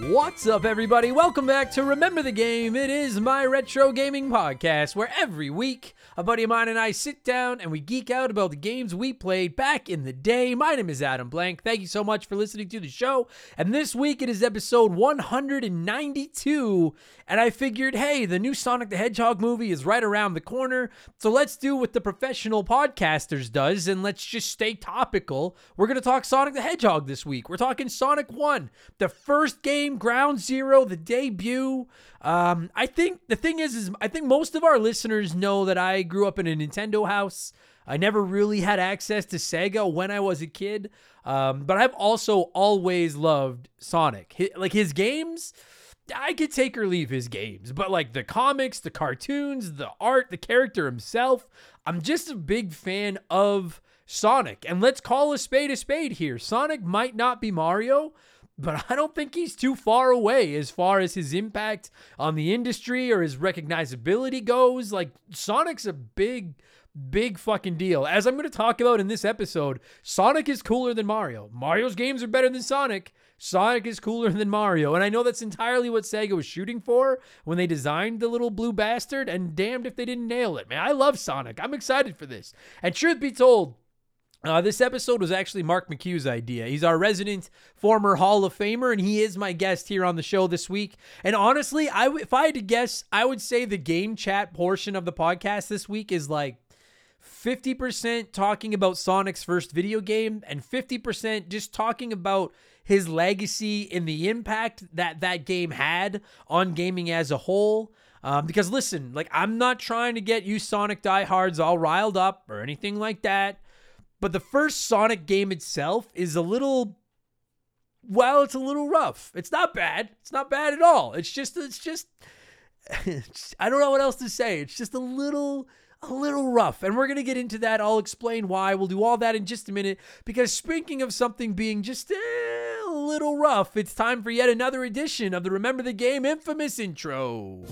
What's up, everybody? Welcome back to Remember the Game. It is my retro gaming podcast where every week a buddy of mine and I sit down and we geek out about the games we played back in the day. My name is Adam Blank. Thank you so much for listening to the show. And this week it is episode 192. And I figured, hey, the new Sonic the Hedgehog movie is right around the corner. So let's do what the professional podcasters does and let's just stay topical. We're going to talk Sonic the Hedgehog this week. We're talking Sonic 1, the first game, Ground Zero, the debut. Um, I think the thing is, is I think most of our listeners know that I grew up in a Nintendo house. I never really had access to Sega when I was a kid, um, but I've also always loved Sonic. Hi- like his games, I could take or leave his games, but like the comics, the cartoons, the art, the character himself, I'm just a big fan of Sonic. And let's call a spade a spade here. Sonic might not be Mario, but I don't think he's too far away as far as his impact on the industry or his recognizability goes. Like, Sonic's a big, big fucking deal. As I'm going to talk about in this episode, Sonic is cooler than Mario. Mario's games are better than Sonic. Sonic is cooler than Mario. And I know that's entirely what Sega was shooting for when they designed the little blue bastard, and damned if they didn't nail it, man. I love Sonic. I'm excited for this. And truth be told, uh, this episode was actually Mark McHugh's idea. He's our resident former Hall of Famer, and he is my guest here on the show this week. And honestly, I w- if I had to guess, I would say the game chat portion of the podcast this week is like 50% talking about Sonic's first video game, and 50% just talking about his legacy and the impact that that game had on gaming as a whole. Um, because listen, like I'm not trying to get you Sonic diehards all riled up or anything like that. But the first Sonic game itself is a little well, it's a little rough. It's not bad. It's not bad at all. It's just it's just I don't know what else to say. It's just a little a little rough. And we're going to get into that. I'll explain why. We'll do all that in just a minute because speaking of something being just a little rough, it's time for yet another edition of the Remember the Game infamous intro.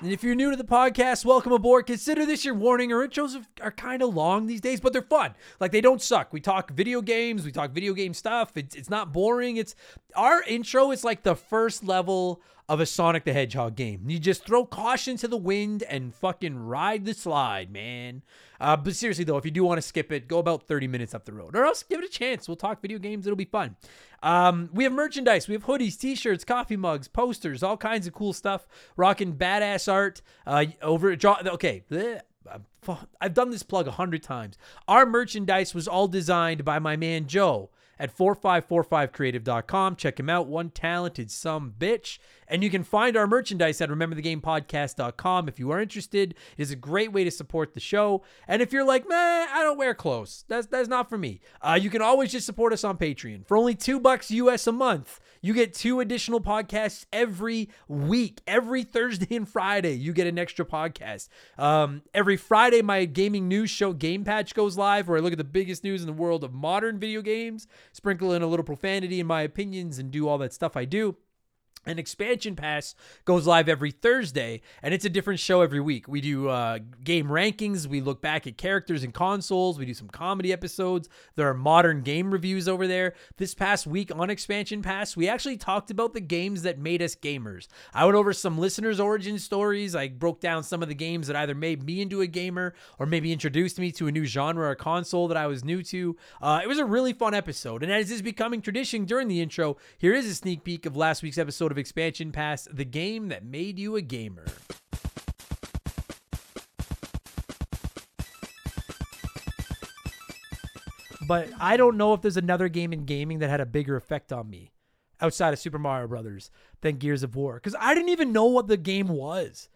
And if you're new to the podcast, welcome aboard. Consider this your warning. Our intros are kind of long these days, but they're fun. Like they don't suck. We talk video games, we talk video game stuff. It's it's not boring. It's our intro is like the first level of a Sonic the Hedgehog game. You just throw caution to the wind and fucking ride the slide, man. Uh, but seriously though, if you do want to skip it, go about 30 minutes up the road, or else give it a chance. We'll talk video games. It'll be fun. Um, we have merchandise. We have hoodies, t-shirts, coffee mugs, posters, all kinds of cool stuff. Rocking badass art. Uh, over okay. bleh. I've done this plug a hundred times. Our merchandise was all designed by my man Joe at 4545creative.com. Check him out. One talented some bitch. And you can find our merchandise at rememberthegamepodcast.com if you are interested. It is a great way to support the show. And if you're like, man, I don't wear clothes, that's that's not for me. Uh, you can always just support us on Patreon for only two bucks US a month. You get two additional podcasts every week. Every Thursday and Friday, you get an extra podcast. Um, every Friday, my gaming news show Game Patch goes live, where I look at the biggest news in the world of modern video games, sprinkle in a little profanity in my opinions, and do all that stuff I do. An expansion pass goes live every Thursday, and it's a different show every week. We do uh, game rankings. We look back at characters and consoles. We do some comedy episodes. There are modern game reviews over there. This past week on Expansion Pass, we actually talked about the games that made us gamers. I went over some listeners' origin stories. I broke down some of the games that either made me into a gamer or maybe introduced me to a new genre or console that I was new to. Uh, it was a really fun episode, and as is becoming tradition during the intro, here is a sneak peek of last week's episode of Expansion Pass, the game that made you a gamer. But I don't know if there's another game in gaming that had a bigger effect on me outside of Super Mario Brothers than Gears of War cuz I didn't even know what the game was.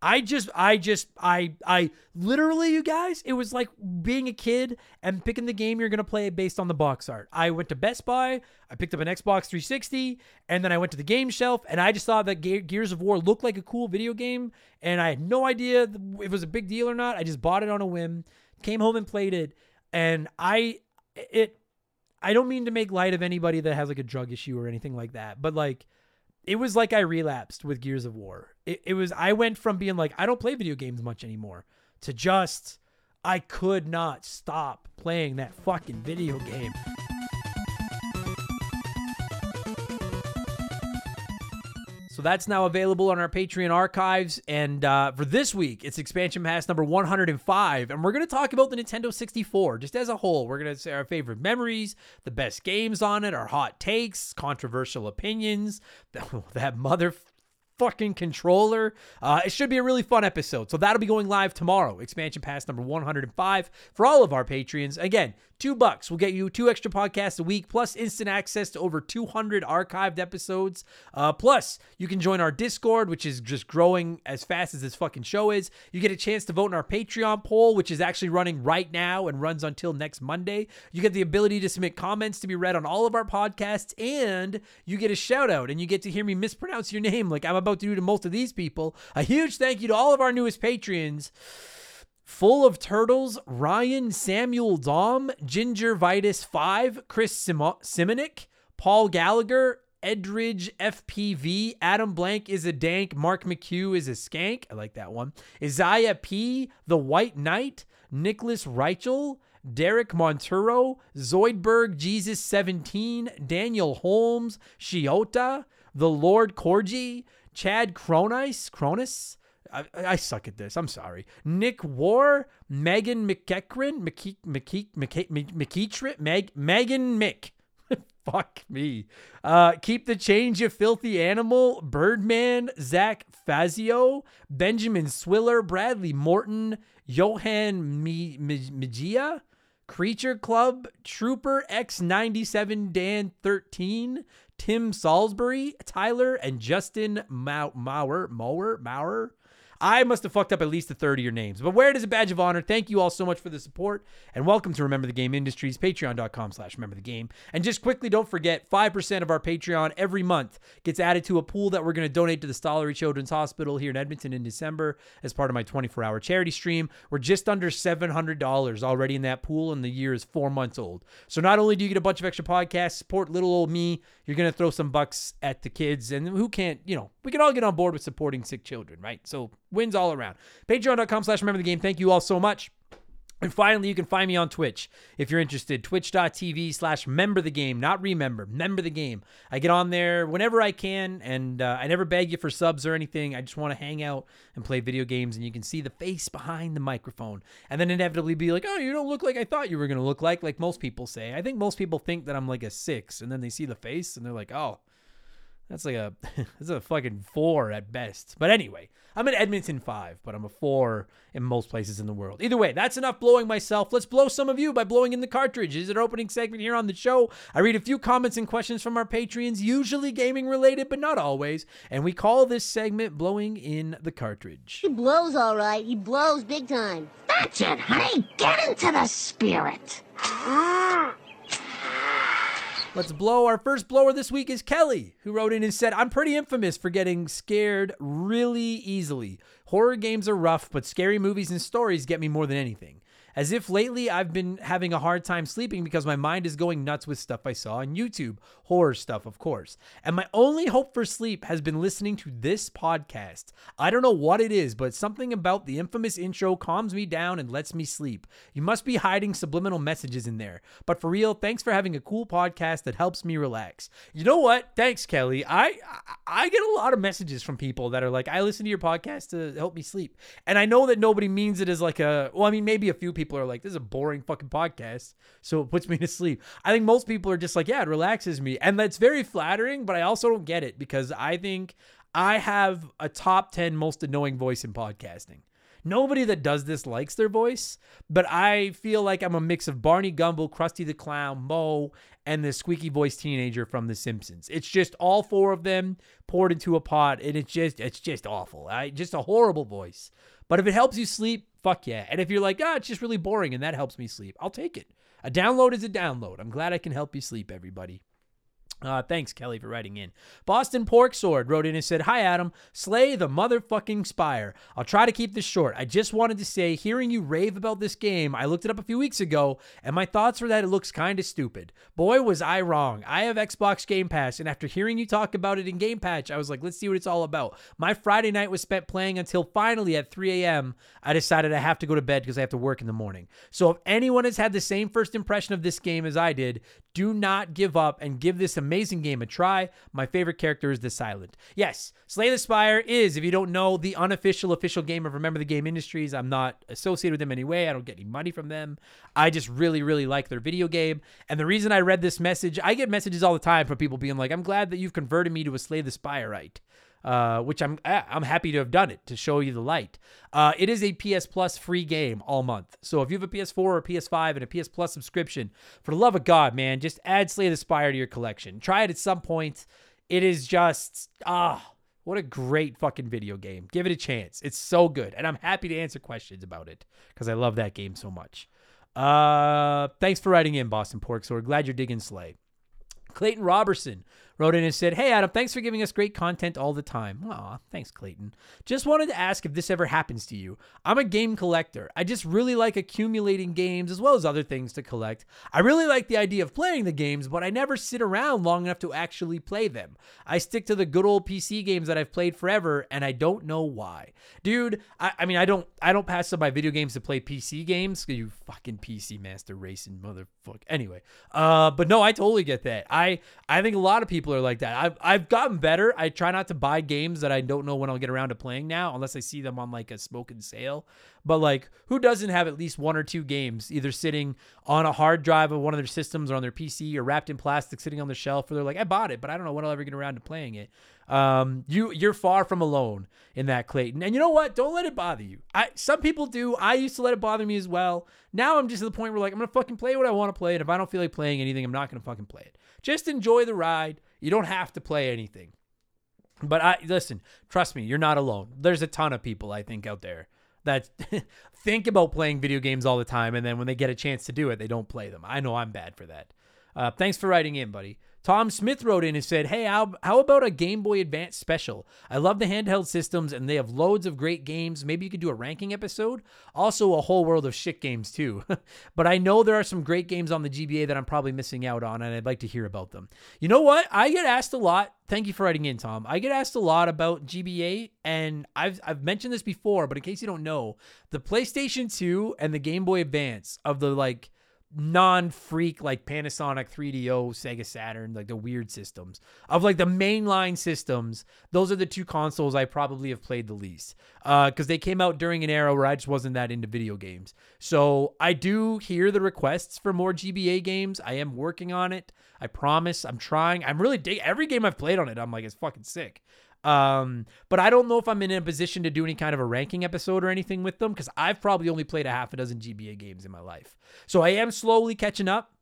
I just, I just, I, I literally, you guys, it was like being a kid and picking the game you're going to play based on the box art. I went to Best Buy, I picked up an Xbox 360, and then I went to the game shelf and I just thought that Ge- Gears of War looked like a cool video game. And I had no idea if it was a big deal or not. I just bought it on a whim, came home and played it. And I, it, I don't mean to make light of anybody that has like a drug issue or anything like that, but like, it was like I relapsed with Gears of War. It, it was I went from being like I don't play video games much anymore to just I could not stop playing that fucking video game. So that's now available on our Patreon archives. And uh, for this week, it's expansion pass number 105. And we're going to talk about the Nintendo 64 just as a whole. We're going to say our favorite memories, the best games on it, our hot takes, controversial opinions, that mother fucking controller. Uh, it should be a really fun episode. So that'll be going live tomorrow. Expansion pass number 105 for all of our Patreons. Again, two bucks will get you two extra podcasts a week, plus instant access to over 200 archived episodes. Uh, plus, you can join our Discord, which is just growing as fast as this fucking show is. You get a chance to vote in our Patreon poll, which is actually running right now and runs until next Monday. You get the ability to submit comments to be read on all of our podcasts, and you get a shout out, and you get to hear me mispronounce your name like I'm about to do to most of these people. A huge thank you to all of our newest patrons. Full of Turtles, Ryan Samuel Dom, Ginger Vitus 5, Chris Sim- Simonik, Paul Gallagher, Edridge FPV, Adam Blank is a dank, Mark McHugh is a skank. I like that one. Isaiah P, The White Knight, Nicholas Reichel, Derek Monturo, Zoidberg Jesus 17, Daniel Holmes, Shiota, The Lord Corgi, Chad Cronus, Cronus, I, I, suck at this. I'm sorry. Nick War, Megan McEachran, McEachran, Meg, Megan Mick. Fuck me. Uh, keep the change, you filthy animal. Birdman, Zach Fazio, Benjamin Swiller, Bradley Morton, Johan Magia, Creature Club, Trooper X97 Dan 13, Tim Salisbury, Tyler, and Justin Mauer, Mauer, Mauer. I must have fucked up at least a third of your names. But wear it as a badge of honor. Thank you all so much for the support. And welcome to Remember the Game Industries, patreon.com slash remember the game. And just quickly, don't forget, 5% of our Patreon every month gets added to a pool that we're going to donate to the Stollery Children's Hospital here in Edmonton in December as part of my 24-hour charity stream. We're just under $700 already in that pool, and the year is four months old. So not only do you get a bunch of extra podcasts, support little old me, you're going to throw some bucks at the kids. And who can't, you know, we can all get on board with supporting sick children, right? So wins all around. Patreon.com slash remember the game. Thank you all so much. And finally, you can find me on Twitch if you're interested. Twitch.tv slash member the game, not remember, member the game. I get on there whenever I can, and uh, I never beg you for subs or anything. I just want to hang out and play video games, and you can see the face behind the microphone. And then inevitably be like, oh, you don't look like I thought you were going to look like, like most people say. I think most people think that I'm like a six, and then they see the face, and they're like, oh, that's like a that's a fucking four at best. But anyway, I'm an Edmonton five, but I'm a four in most places in the world. Either way, that's enough blowing myself. Let's blow some of you by blowing in the cartridge. Is an opening segment here on the show. I read a few comments and questions from our Patreons, usually gaming related, but not always. And we call this segment blowing in the cartridge. He blows all right. He blows big time. That's it, honey. Get into the spirit. Ah. Let's blow. Our first blower this week is Kelly, who wrote in and said, I'm pretty infamous for getting scared really easily. Horror games are rough, but scary movies and stories get me more than anything. As if lately I've been having a hard time sleeping because my mind is going nuts with stuff I saw on YouTube, horror stuff, of course. And my only hope for sleep has been listening to this podcast. I don't know what it is, but something about the infamous intro calms me down and lets me sleep. You must be hiding subliminal messages in there. But for real, thanks for having a cool podcast that helps me relax. You know what? Thanks, Kelly. I I get a lot of messages from people that are like, I listen to your podcast to help me sleep. And I know that nobody means it as like a well, I mean, maybe a few people are like, this is a boring fucking podcast. So it puts me to sleep. I think most people are just like, yeah, it relaxes me. And that's very flattering, but I also don't get it because I think I have a top 10 most annoying voice in podcasting. Nobody that does this likes their voice, but I feel like I'm a mix of Barney Gumble, Krusty the Clown, Moe, and the squeaky voice teenager from The Simpsons. It's just all four of them poured into a pot, and it's just it's just awful. I just a horrible voice. But if it helps you sleep, fuck yeah. And if you're like, ah, it's just really boring and that helps me sleep, I'll take it. A download is a download. I'm glad I can help you sleep, everybody. Uh, thanks, Kelly, for writing in. Boston Pork Sword wrote in and said, Hi, Adam. Slay the motherfucking Spire. I'll try to keep this short. I just wanted to say, hearing you rave about this game, I looked it up a few weeks ago, and my thoughts were that it looks kind of stupid. Boy, was I wrong. I have Xbox Game Pass, and after hearing you talk about it in Game Patch, I was like, let's see what it's all about. My Friday night was spent playing until finally at 3 a.m., I decided I have to go to bed because I have to work in the morning. So if anyone has had the same first impression of this game as I did, do not give up and give this a amazing game a try. My favorite character is the Silent. Yes, Slay the Spire is, if you don't know, the unofficial official game of Remember the Game Industries. I'm not associated with them anyway. I don't get any money from them. I just really, really like their video game. And the reason I read this message, I get messages all the time from people being like, I'm glad that you've converted me to a Slay the Spireite uh, which I'm I'm happy to have done it to show you the light. Uh, it is a PS Plus free game all month. So if you have a PS4 or a PS5 and a PS Plus subscription, for the love of God, man, just add Slay the Spire to your collection. Try it at some point. It is just ah. What a great fucking video game. Give it a chance. It's so good. And I'm happy to answer questions about it because I love that game so much. Uh, thanks for writing in, Boston Pork. So we're glad you're digging Slay. Clayton Robertson wrote in and said, Hey, Adam, thanks for giving us great content all the time. Aw, thanks, Clayton. Just wanted to ask if this ever happens to you. I'm a game collector. I just really like accumulating games as well as other things to collect. I really like the idea of playing the games, but I never sit around long enough to actually play them. I stick to the good old PC games that I've played forever, and I don't know why. Dude, I, I mean, I don't I don't pass up my video games to play PC games. You fucking PC master racing motherfucker. Anyway, uh, but no, I totally get that. I I think a lot of people people are like that. I've I've gotten better. I try not to buy games that I don't know when I'll get around to playing now, unless I see them on like a smoking sale. But like, who doesn't have at least one or two games either sitting on a hard drive of one of their systems or on their PC or wrapped in plastic sitting on the shelf? Where they're like, I bought it, but I don't know when I'll ever get around to playing it. Um, you you're far from alone in that, Clayton. And you know what? Don't let it bother you. I some people do. I used to let it bother me as well. Now I'm just at the point where like I'm gonna fucking play what I want to play, and if I don't feel like playing anything, I'm not gonna fucking play it. Just enjoy the ride. You don't have to play anything. But I listen, trust me, you're not alone. There's a ton of people I think out there that think about playing video games all the time and then when they get a chance to do it, they don't play them. I know I'm bad for that. Uh, thanks for writing in, buddy. Tom Smith wrote in and said, Hey, how, how about a Game Boy Advance special? I love the handheld systems and they have loads of great games. Maybe you could do a ranking episode. Also, a whole world of shit games, too. but I know there are some great games on the GBA that I'm probably missing out on and I'd like to hear about them. You know what? I get asked a lot. Thank you for writing in, Tom. I get asked a lot about GBA and I've, I've mentioned this before, but in case you don't know, the PlayStation 2 and the Game Boy Advance of the like, non-freak like Panasonic 3DO, Sega Saturn, like the weird systems. Of like the mainline systems, those are the two consoles I probably have played the least. Uh cuz they came out during an era where I just wasn't that into video games. So, I do hear the requests for more GBA games. I am working on it. I promise. I'm trying. I'm really dig every game I've played on it. I'm like it's fucking sick. Um, but I don't know if I'm in a position to do any kind of a ranking episode or anything with them because I've probably only played a half a dozen GBA games in my life. So I am slowly catching up.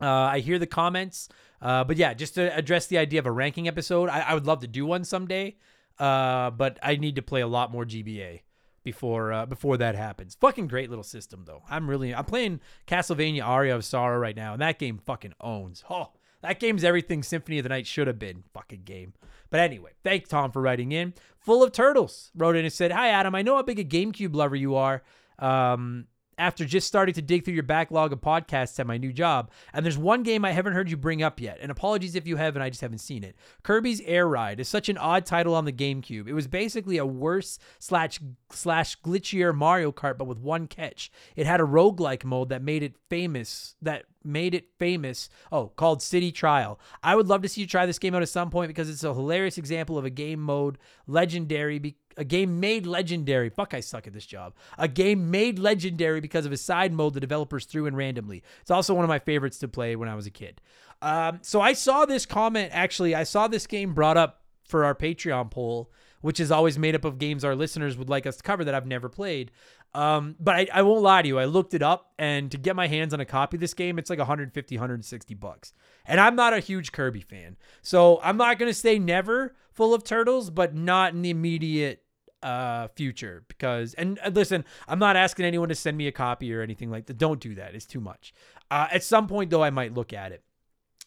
Uh, I hear the comments. Uh, but yeah, just to address the idea of a ranking episode, I, I would love to do one someday. Uh, but I need to play a lot more GBA before uh, before that happens. Fucking great little system though. I'm really I'm playing Castlevania Aria of Sorrow right now, and that game fucking owns. Oh, that game's everything Symphony of the Night should have been. Fucking game. But anyway, thank Tom for writing in. Full of Turtles wrote in and said, Hi, Adam. I know how big a GameCube lover you are. Um, after just starting to dig through your backlog of podcasts at my new job. And there's one game I haven't heard you bring up yet. And apologies if you have and I just haven't seen it. Kirby's Air Ride is such an odd title on the GameCube. It was basically a worse slash slash glitchier Mario Kart, but with one catch. It had a roguelike mode that made it famous that made it famous. Oh, called City Trial. I would love to see you try this game out at some point because it's a hilarious example of a game mode legendary a game made legendary. Fuck, I suck at this job. A game made legendary because of a side mode the developers threw in randomly. It's also one of my favorites to play when I was a kid. Um, so I saw this comment, actually, I saw this game brought up for our Patreon poll, which is always made up of games our listeners would like us to cover that I've never played. Um, but I, I won't lie to you. I looked it up, and to get my hands on a copy of this game, it's like 150, 160 bucks. And I'm not a huge Kirby fan. So I'm not going to say never full of turtles, but not in the immediate uh future because and uh, listen i'm not asking anyone to send me a copy or anything like that don't do that it's too much uh at some point though i might look at it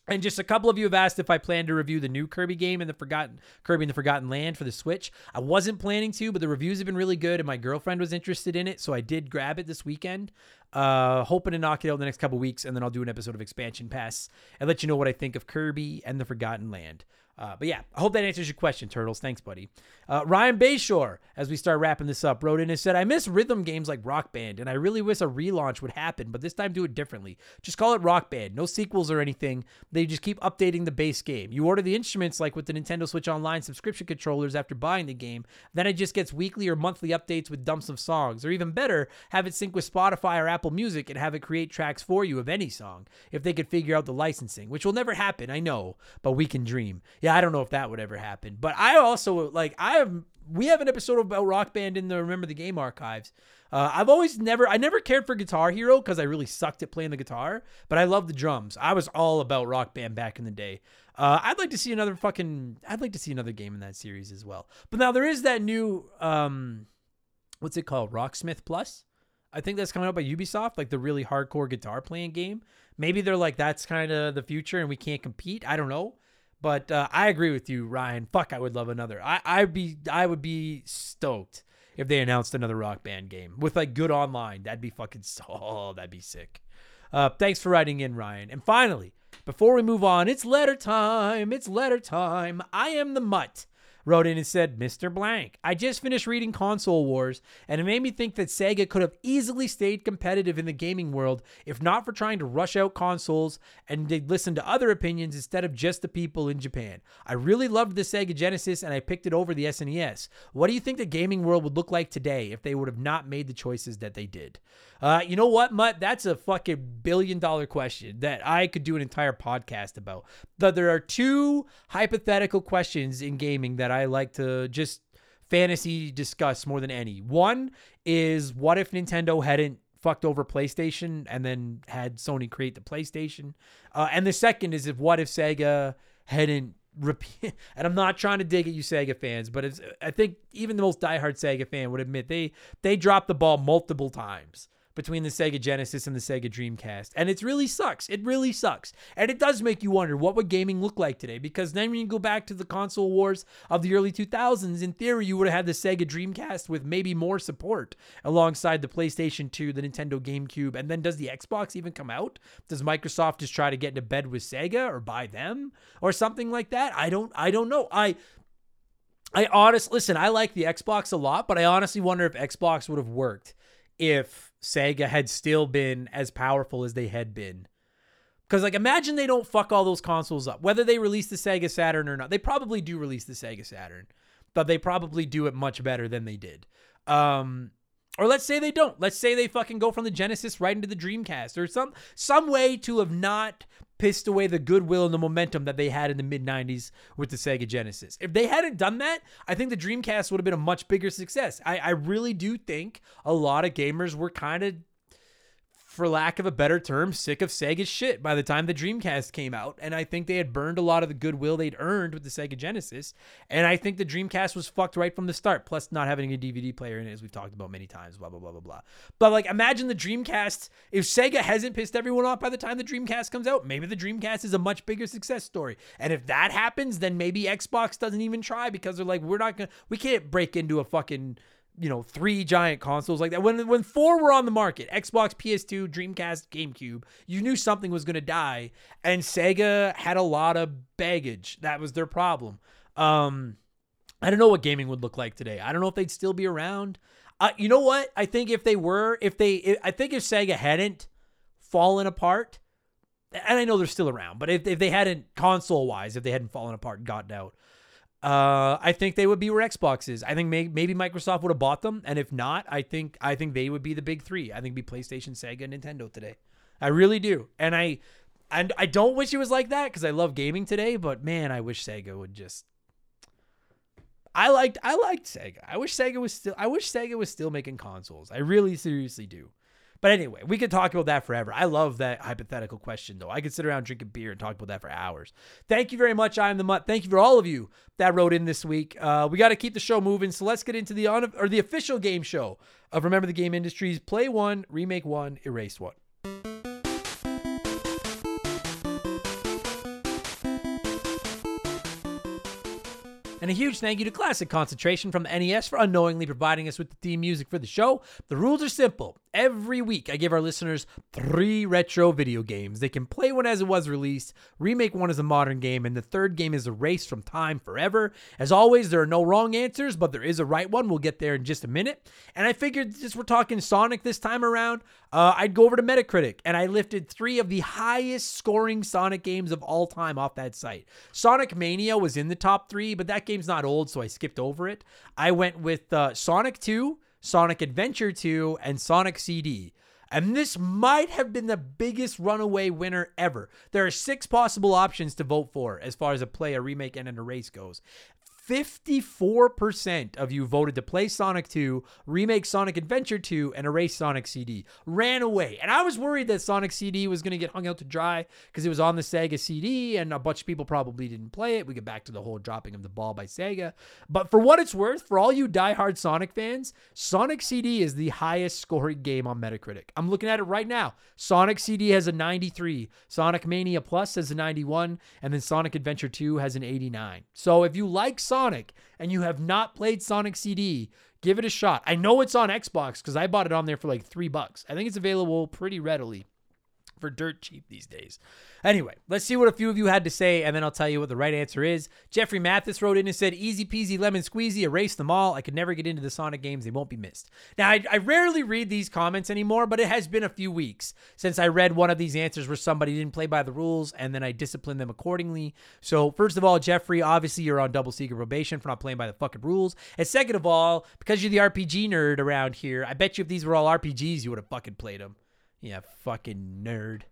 and just a couple of you have asked if I plan to review the new Kirby game and the Forgotten Kirby in the Forgotten Land for the Switch. I wasn't planning to, but the reviews have been really good, and my girlfriend was interested in it, so I did grab it this weekend. Uh, hoping to knock it out in the next couple weeks, and then I'll do an episode of Expansion Pass and let you know what I think of Kirby and the Forgotten Land. Uh, but yeah, I hope that answers your question, Turtles. Thanks, buddy. Uh, Ryan Bayshore, as we start wrapping this up, wrote in and said, I miss rhythm games like Rock Band, and I really wish a relaunch would happen, but this time do it differently. Just call it Rock Band. No sequels or anything. They just keep updating the base game. You order the instruments like with the Nintendo Switch Online subscription controllers after buying the game, then it just gets weekly or monthly updates with dumps of songs. Or even better, have it sync with Spotify or Apple Music and have it create tracks for you of any song if they could figure out the licensing, which will never happen, I know, but we can dream. Yeah, I don't know if that would ever happen. But I also like I have we have an episode about Rock Band in the Remember the Game archives. Uh, I've always never I never cared for Guitar Hero because I really sucked at playing the guitar, but I love the drums. I was all about Rock Band back in the day. Uh, I'd like to see another fucking I'd like to see another game in that series as well. But now there is that new um what's it called? Rocksmith Plus. I think that's coming out by Ubisoft, like the really hardcore guitar playing game. Maybe they're like that's kind of the future and we can't compete. I don't know. But uh, I agree with you, Ryan. Fuck, I would love another. I I'd be I would be stoked if they announced another Rock Band game with like good online. That'd be fucking so. Oh, that'd be sick. Uh, thanks for writing in, Ryan. And finally, before we move on, it's letter time. It's letter time. I am the mutt wrote in and said, Mr. Blank, I just finished reading Console Wars, and it made me think that Sega could have easily stayed competitive in the gaming world if not for trying to rush out consoles and they'd listen to other opinions instead of just the people in Japan. I really loved the Sega Genesis and I picked it over the SNES. What do you think the gaming world would look like today if they would have not made the choices that they did? Uh, you know what, Mutt? That's a fucking billion dollar question that I could do an entire podcast about. There are two hypothetical questions in gaming that I like to just fantasy discuss more than any. One is what if Nintendo hadn't fucked over PlayStation and then had Sony create the PlayStation? Uh, and the second is if what if Sega hadn't repeat and I'm not trying to dig at you Sega fans, but it's I think even the most diehard Sega fan would admit they they dropped the ball multiple times between the Sega Genesis and the Sega Dreamcast. And it really sucks. It really sucks. And it does make you wonder what would gaming look like today? Because then when you go back to the console wars of the early 2000s, in theory, you would have had the Sega Dreamcast with maybe more support alongside the PlayStation 2, the Nintendo GameCube. And then does the Xbox even come out? Does Microsoft just try to get into bed with Sega or buy them or something like that? I don't I don't know. I I honestly listen, I like the Xbox a lot, but I honestly wonder if Xbox would have worked if Sega had still been as powerful as they had been. Because, like, imagine they don't fuck all those consoles up. Whether they release the Sega Saturn or not, they probably do release the Sega Saturn, but they probably do it much better than they did. Um, or let's say they don't. Let's say they fucking go from the Genesis right into the Dreamcast or some some way to have not pissed away the goodwill and the momentum that they had in the mid 90s with the Sega Genesis. If they hadn't done that, I think the Dreamcast would have been a much bigger success. I, I really do think a lot of gamers were kind of for lack of a better term, sick of Sega's shit by the time the Dreamcast came out. And I think they had burned a lot of the goodwill they'd earned with the Sega Genesis. And I think the Dreamcast was fucked right from the start, plus not having a DVD player in it, as we've talked about many times, blah, blah, blah, blah, blah. But like, imagine the Dreamcast, if Sega hasn't pissed everyone off by the time the Dreamcast comes out, maybe the Dreamcast is a much bigger success story. And if that happens, then maybe Xbox doesn't even try because they're like, we're not gonna, we can't break into a fucking you know, three giant consoles like that. When when four were on the market, Xbox, PS2, Dreamcast, GameCube, you knew something was going to die, and Sega had a lot of baggage. That was their problem. Um, I don't know what gaming would look like today. I don't know if they'd still be around. Uh, you know what? I think if they were, if they, I think if Sega hadn't fallen apart, and I know they're still around, but if, if they hadn't console wise, if they hadn't fallen apart and gotten out, uh, I think they would be where Xbox is. I think may, maybe Microsoft would have bought them, and if not, I think I think they would be the big three. I think be PlayStation, Sega, and Nintendo today. I really do, and I and I don't wish it was like that because I love gaming today. But man, I wish Sega would just. I liked I liked Sega. I wish Sega was still I wish Sega was still making consoles. I really seriously do. But anyway, we could talk about that forever. I love that hypothetical question, though. I could sit around drinking beer and talk about that for hours. Thank you very much. I am the mutt. Thank you for all of you that wrote in this week. Uh, we got to keep the show moving, so let's get into the on or the official game show of Remember the Game Industries. Play one, remake one, erase one. And a huge thank you to Classic Concentration from NES for unknowingly providing us with the theme music for the show. The rules are simple. Every week, I give our listeners three retro video games. They can play one as it was released, remake one as a modern game, and the third game is erased from time forever. As always, there are no wrong answers, but there is a right one. We'll get there in just a minute. And I figured since we're talking Sonic this time around, uh, I'd go over to Metacritic and I lifted three of the highest scoring Sonic games of all time off that site. Sonic Mania was in the top three, but that game's not old, so I skipped over it. I went with uh, Sonic 2. Sonic Adventure 2, and Sonic CD. And this might have been the biggest runaway winner ever. There are six possible options to vote for as far as a play, a remake, and an erase goes. 54% of you voted to play Sonic 2, remake Sonic Adventure 2, and erase Sonic CD. Ran away. And I was worried that Sonic CD was going to get hung out to dry because it was on the Sega CD and a bunch of people probably didn't play it. We get back to the whole dropping of the ball by Sega. But for what it's worth, for all you diehard Sonic fans, Sonic CD is the highest scoring game on Metacritic. I'm looking at it right now. Sonic CD has a 93, Sonic Mania Plus has a 91, and then Sonic Adventure 2 has an 89. So if you like Sonic, Sonic and you have not played Sonic CD, give it a shot. I know it's on Xbox because I bought it on there for like three bucks. I think it's available pretty readily for dirt cheap these days. Anyway, let's see what a few of you had to say, and then I'll tell you what the right answer is. Jeffrey Mathis wrote in and said, Easy peasy lemon squeezy, erase them all. I could never get into the Sonic games, they won't be missed. Now, I, I rarely read these comments anymore, but it has been a few weeks since I read one of these answers where somebody didn't play by the rules, and then I disciplined them accordingly. So, first of all, Jeffrey, obviously you're on double secret probation for not playing by the fucking rules. And second of all, because you're the RPG nerd around here, I bet you if these were all RPGs, you would have fucking played them. Yeah, fucking nerd.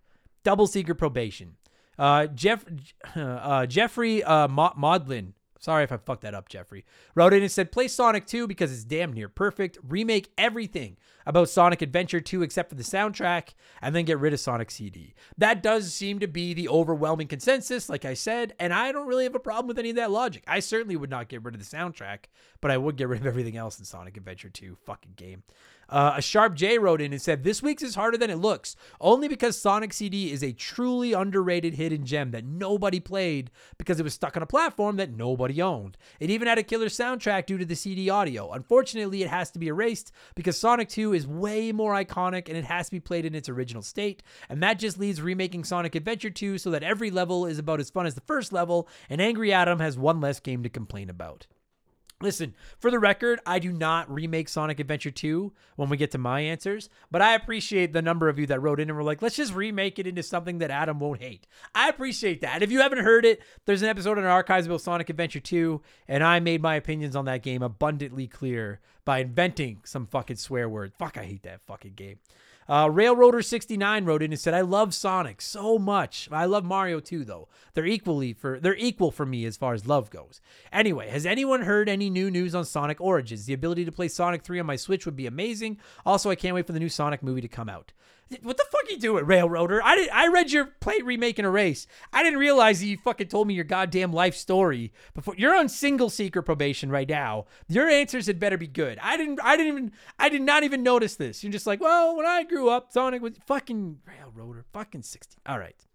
Double secret probation. Uh, Jeff, uh, Jeffrey uh, Maudlin. Sorry if I fucked that up, Jeffrey. Wrote in and said, play Sonic 2 because it's damn near perfect. Remake everything about Sonic Adventure 2 except for the soundtrack, and then get rid of Sonic CD. That does seem to be the overwhelming consensus, like I said, and I don't really have a problem with any of that logic. I certainly would not get rid of the soundtrack, but I would get rid of everything else in Sonic Adventure 2. Fucking game. Uh, a Sharp J wrote in and said, This week's is harder than it looks, only because Sonic CD is a truly underrated hidden gem that nobody played because it was stuck on a platform that nobody owned. It even had a killer soundtrack due to the CD audio. Unfortunately, it has to be erased because Sonic 2 is way more iconic and it has to be played in its original state. And that just leaves remaking Sonic Adventure 2 so that every level is about as fun as the first level, and Angry Adam has one less game to complain about. Listen, for the record, I do not remake Sonic Adventure 2 when we get to my answers, but I appreciate the number of you that wrote in and were like, let's just remake it into something that Adam won't hate. I appreciate that. If you haven't heard it, there's an episode in our archives about Sonic Adventure 2, and I made my opinions on that game abundantly clear by inventing some fucking swear word. Fuck, I hate that fucking game. Uh, Railroader69 wrote in and said, "I love Sonic so much. I love Mario too, though. They're equally for they're equal for me as far as love goes." Anyway, has anyone heard any new news on Sonic Origins? The ability to play Sonic 3 on my Switch would be amazing. Also, I can't wait for the new Sonic movie to come out. What the fuck you doing, Railroader? I did, I read your plate remake a race. I didn't realize that you fucking told me your goddamn life story before. You're on single secret probation right now. Your answers had better be good. I didn't. I didn't even. I did not even notice this. You're just like, well, when I grew up, Sonic was fucking Railroader, fucking sixty. All right.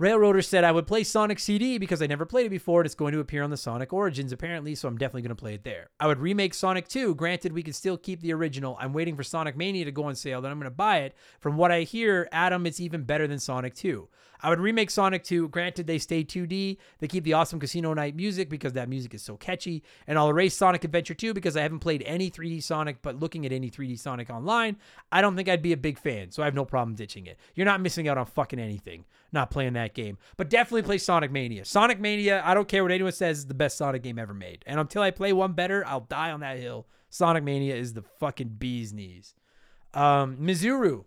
Railroader said I would play Sonic CD because I never played it before and it's going to appear on the Sonic Origins apparently, so I'm definitely going to play it there. I would remake Sonic 2. Granted, we can still keep the original. I'm waiting for Sonic Mania to go on sale, then I'm going to buy it. From what I hear, Adam, it's even better than Sonic 2. I would remake Sonic 2. Granted, they stay 2D. They keep the awesome Casino Night music because that music is so catchy. And I'll erase Sonic Adventure 2 because I haven't played any 3D Sonic, but looking at any 3D Sonic online, I don't think I'd be a big fan, so I have no problem ditching it. You're not missing out on fucking anything not playing that game. But definitely play Sonic Mania. Sonic Mania, I don't care what anyone says, is the best Sonic game ever made. And until I play one better, I'll die on that hill. Sonic Mania is the fucking bee's knees. Um, Mizuru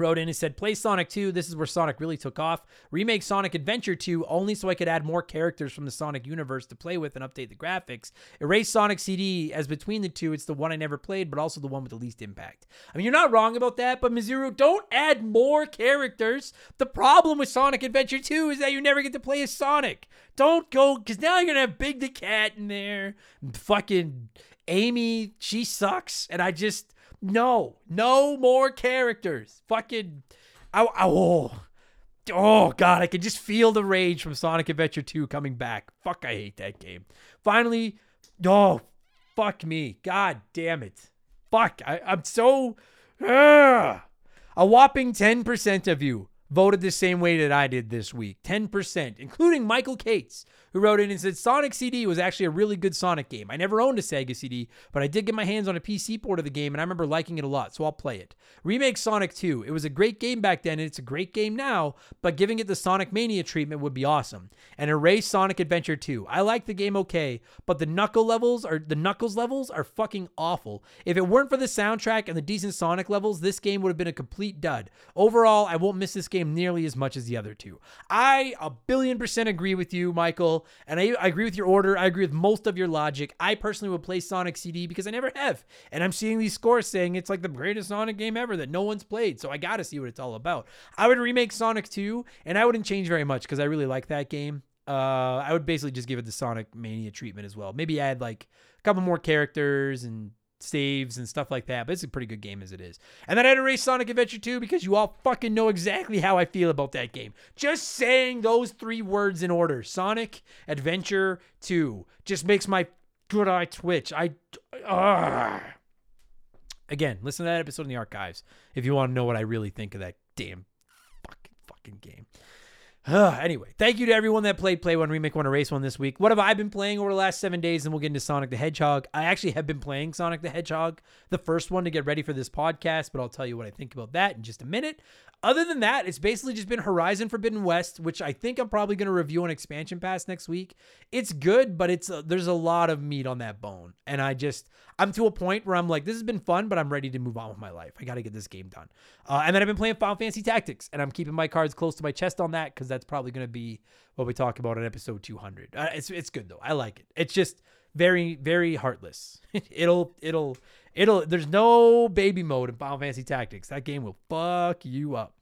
wrote in and said, Play Sonic 2. This is where Sonic really took off. Remake Sonic Adventure 2 only so I could add more characters from the Sonic universe to play with and update the graphics. Erase Sonic CD as between the two. It's the one I never played, but also the one with the least impact. I mean, you're not wrong about that, but Mizuru, don't add more characters. The problem with Sonic Adventure 2 is that you never get to play as Sonic. Don't go, because now you're going to have Big the Cat in there. Fucking Amy, she sucks. And I just. No, no more characters. Fucking, oh, oh. oh god, I can just feel the rage from Sonic Adventure 2 coming back. Fuck, I hate that game. Finally, oh fuck me, god damn it, fuck, I, I'm so. Ugh. A whopping 10% of you voted the same way that I did this week 10%, including Michael Cates, who wrote in and said Sonic CD was actually a really good Sonic game. I never owned a Sega CD, but I did get my hands on a PC port of the game and I remember liking it a lot, so I'll play it. Remake Sonic 2. It was a great game back then and it's a great game now, but giving it the Sonic Mania treatment would be awesome. And erase Sonic Adventure 2. I like the game okay, but the knuckle levels are the Knuckles levels are fucking awful. If it weren't for the soundtrack and the decent Sonic levels, this game would have been a complete dud. Overall, I won't miss this game nearly as much as the other two. I a billion percent agree with you, Michael, and I, I agree with your order. I agree with most of your logic. I personally would play Sonic CD because I never have, and I'm seeing these scores saying it's like the greatest Sonic game ever that no one's played. So I got to see what it's all about. I would remake Sonic 2, and I wouldn't change very much because I really like that game. Uh, I would basically just give it the Sonic Mania treatment as well. Maybe add like a couple more characters and saves and stuff like that. But it's a pretty good game as it is. And then I'd race Sonic Adventure 2 because you all fucking know exactly how I feel about that game. Just saying those three words in order Sonic Adventure 2 just makes my good eye twitch. I. Ugh. Again, listen to that episode in the archives if you want to know what I really think of that damn fucking fucking game. Anyway, thank you to everyone that played Play One, Remake One, Erase One this week. What have I been playing over the last seven days? And we'll get into Sonic the Hedgehog. I actually have been playing Sonic the Hedgehog, the first one to get ready for this podcast, but I'll tell you what I think about that in just a minute. Other than that, it's basically just been Horizon Forbidden West, which I think I'm probably going to review on Expansion Pass next week. It's good, but it's uh, there's a lot of meat on that bone, and I just I'm to a point where I'm like, this has been fun, but I'm ready to move on with my life. I got to get this game done. Uh, and then I've been playing Final Fantasy Tactics, and I'm keeping my cards close to my chest on that because that's probably going to be what we talk about in episode 200. Uh, it's it's good though. I like it. It's just very very heartless. it'll it'll it'll. There's no baby mode in Final Fantasy Tactics. That game will fuck you up.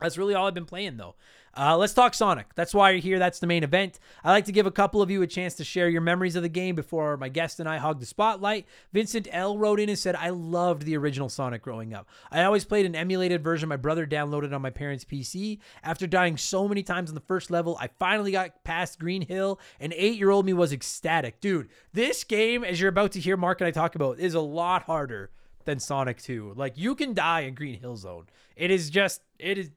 That's really all I've been playing though. Uh, let's talk Sonic. That's why you're here. That's the main event. I like to give a couple of you a chance to share your memories of the game before my guest and I hog the spotlight. Vincent L wrote in and said, I loved the original Sonic growing up. I always played an emulated version my brother downloaded on my parents' PC. After dying so many times on the first level, I finally got past Green Hill, and eight year old me was ecstatic. Dude, this game, as you're about to hear Mark and I talk about, is a lot harder than Sonic 2. Like, you can die in Green Hill Zone. It is just, it is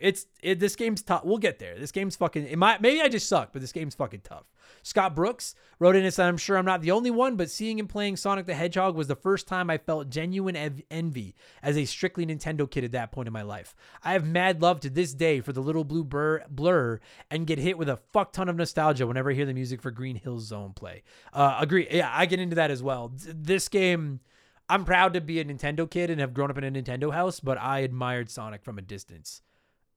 It's it, this game's tough. We'll get there. This game's fucking. It might maybe I just suck, but this game's fucking tough. Scott Brooks wrote in and said, "I'm sure I'm not the only one, but seeing him playing Sonic the Hedgehog was the first time I felt genuine ev- envy as a strictly Nintendo kid at that point in my life. I have mad love to this day for the little blue blur, blur and get hit with a fuck ton of nostalgia whenever I hear the music for Green Hill Zone play. Uh, agree. Yeah, I get into that as well. This game." I'm proud to be a Nintendo kid and have grown up in a Nintendo house, but I admired Sonic from a distance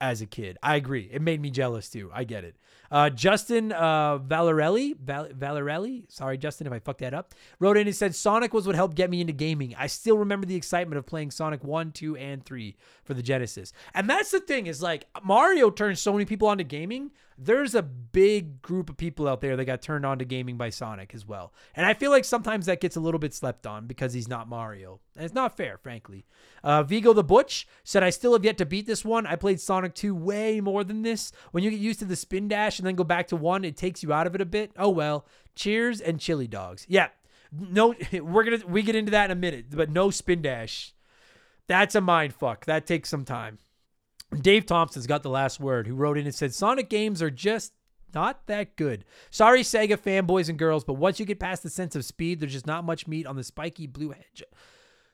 as a kid. I agree. It made me jealous too. I get it. Uh, Justin uh, Valerelli, Val- Valerelli, sorry, Justin, if I fucked that up, wrote in and said Sonic was what helped get me into gaming. I still remember the excitement of playing Sonic 1, 2, and 3 for the Genesis. And that's the thing is like Mario turned so many people onto gaming. There's a big group of people out there that got turned on to gaming by Sonic as well. And I feel like sometimes that gets a little bit slept on because he's not Mario. And it's not fair, frankly. Uh, Vigo the Butch said, I still have yet to beat this one. I played Sonic 2 way more than this. When you get used to the spin dash and then go back to one, it takes you out of it a bit. Oh well. Cheers and chili dogs. Yeah. No, we're gonna we get into that in a minute, but no spin dash. That's a mind fuck. That takes some time. Dave Thompson's got the last word, who wrote in and said, Sonic games are just not that good. Sorry, Sega fanboys and girls, but once you get past the sense of speed, there's just not much meat on the spiky blue hedge.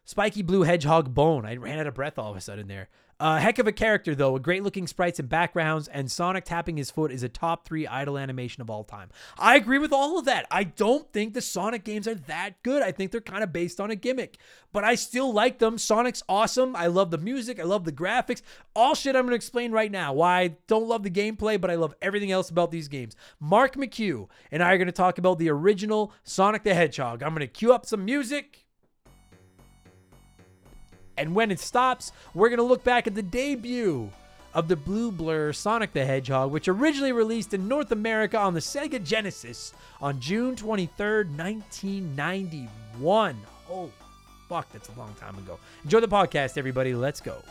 Spiky blue hedgehog bone. I ran out of breath all of a sudden there. A uh, heck of a character, though, with great looking sprites and backgrounds, and Sonic tapping his foot is a top three idle animation of all time. I agree with all of that. I don't think the Sonic games are that good. I think they're kind of based on a gimmick, but I still like them. Sonic's awesome. I love the music. I love the graphics. All shit I'm going to explain right now. Why I don't love the gameplay, but I love everything else about these games. Mark McHugh and I are going to talk about the original Sonic the Hedgehog. I'm going to cue up some music. And when it stops, we're going to look back at the debut of the Blue Blur Sonic the Hedgehog, which originally released in North America on the Sega Genesis on June 23rd, 1991. Oh, fuck, that's a long time ago. Enjoy the podcast, everybody. Let's go.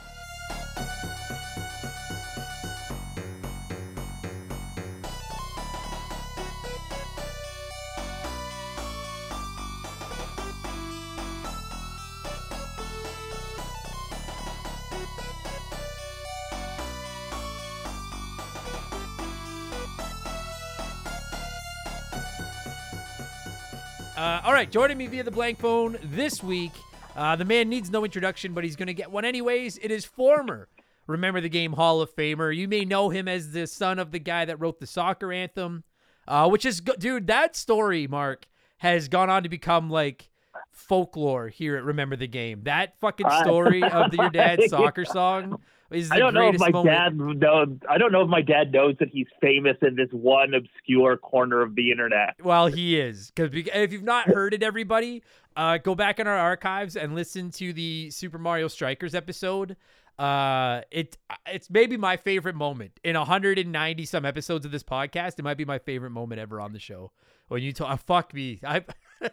Right, joining me via the blank phone this week. Uh, the man needs no introduction, but he's going to get one anyways. It is former Remember the Game Hall of Famer. You may know him as the son of the guy that wrote the soccer anthem, uh, which is, dude, that story, Mark, has gone on to become like folklore here at Remember the Game. That fucking story of the, your dad's soccer song is the I don't know if my greatest dad knows. I don't know if my dad knows that he's famous in this one obscure corner of the internet. Well, he is because if you've not heard it, everybody, uh, go back in our archives and listen to the Super Mario Strikers episode. Uh, it it's maybe my favorite moment in 190 some episodes of this podcast. It might be my favorite moment ever on the show when you talk. fuck me, I.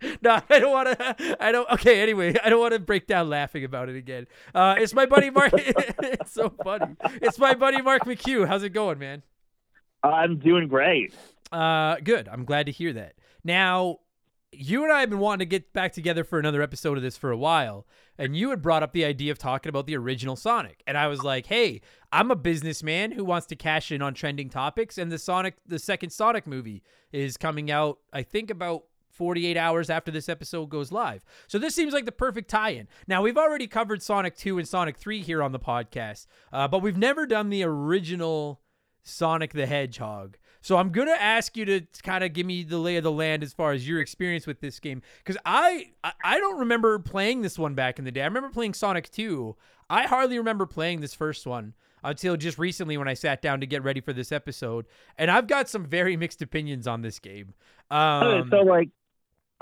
no, I don't want to. I don't. Okay, anyway, I don't want to break down laughing about it again. Uh, it's my buddy Mark. it's so funny. It's my buddy Mark McHugh. How's it going, man? I'm doing great. Uh, good. I'm glad to hear that. Now, you and I have been wanting to get back together for another episode of this for a while, and you had brought up the idea of talking about the original Sonic, and I was like, "Hey, I'm a businessman who wants to cash in on trending topics, and the Sonic, the second Sonic movie, is coming out. I think about 48 hours after this episode goes live. So this seems like the perfect tie-in. Now we've already covered Sonic 2 and Sonic 3 here on the podcast, uh, but we've never done the original Sonic the Hedgehog. So I'm gonna ask you to kind of give me the lay of the land as far as your experience with this game, because I I- I don't remember playing this one back in the day. I remember playing Sonic 2. I hardly remember playing this first one until just recently when I sat down to get ready for this episode, and I've got some very mixed opinions on this game. Um, so, like,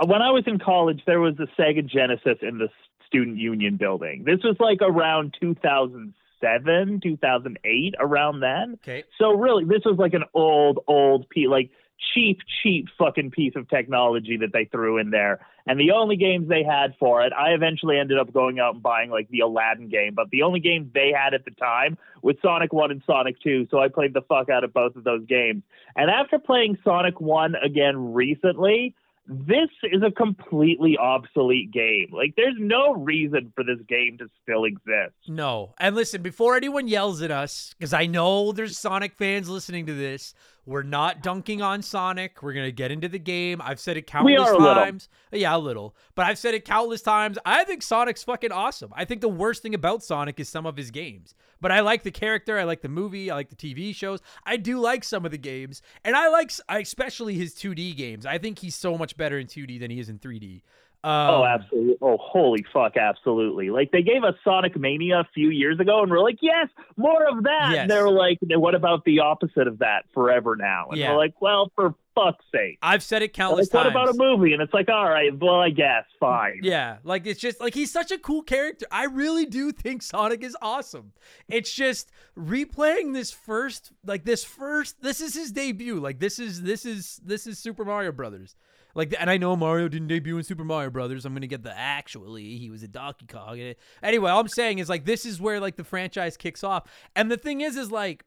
when I was in college, there was a Sega Genesis in the Student Union building. This was like around 2007, 2008, around then. okay, So really, this was like an old, old piece, like cheap, cheap fucking piece of technology that they threw in there. And the only games they had for it, I eventually ended up going out and buying like the Aladdin game, but the only games they had at the time was Sonic 1 and Sonic 2. So I played the fuck out of both of those games. And after playing Sonic 1 again recently, this is a completely obsolete game. Like, there's no reason for this game to still exist. No. And listen, before anyone yells at us, because I know there's Sonic fans listening to this, we're not dunking on Sonic. We're going to get into the game. I've said it countless are a little. times. Yeah, a little. But I've said it countless times. I think Sonic's fucking awesome. I think the worst thing about Sonic is some of his games. But I like the character. I like the movie. I like the TV shows. I do like some of the games. And I like, especially his 2D games. I think he's so much better in 2D than he is in 3D. Um, Oh, absolutely. Oh, holy fuck, absolutely. Like, they gave us Sonic Mania a few years ago, and we're like, yes, more of that. Yes. And they're like, what about the opposite of that forever now? And Yeah. we're like, well, for fuck's sake. I've said it countless Like, countless what about a movie? And it's like, all right, well, I guess, fine. Yeah, like it's just like he's such a cool character. I really do think Sonic is awesome. It's just replaying this first like this first this is his debut. Like this is this is this is Super Mario Brothers. Like and I know Mario didn't debut in Super Mario Brothers. I'm to get the actually he was a Donkey Kong. Anyway, all I'm saying is like this is where like the franchise kicks off. And the thing is is like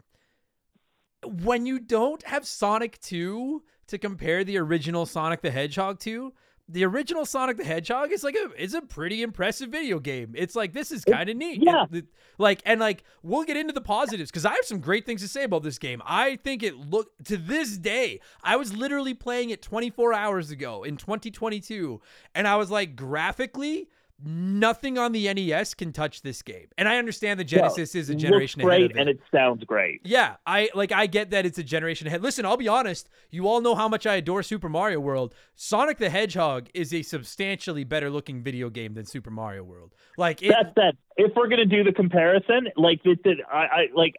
when you don't have Sonic 2 to compare the original Sonic the Hedgehog to, the original Sonic the Hedgehog is like a is a pretty impressive video game. It's like this is kind of neat. yeah. It- like and like we'll get into the positives cuz I have some great things to say about this game. I think it look to this day. I was literally playing it 24 hours ago in 2022 and I was like graphically nothing on the NES can touch this game. And I understand the Genesis is a Looks generation great, ahead of it. and it sounds great. Yeah, I like I get that it's a generation ahead. Listen, I'll be honest, you all know how much I adore Super Mario World. Sonic the Hedgehog is a substantially better looking video game than Super Mario World. Like it, That said, if we're gonna do the comparison, like this, this I, I like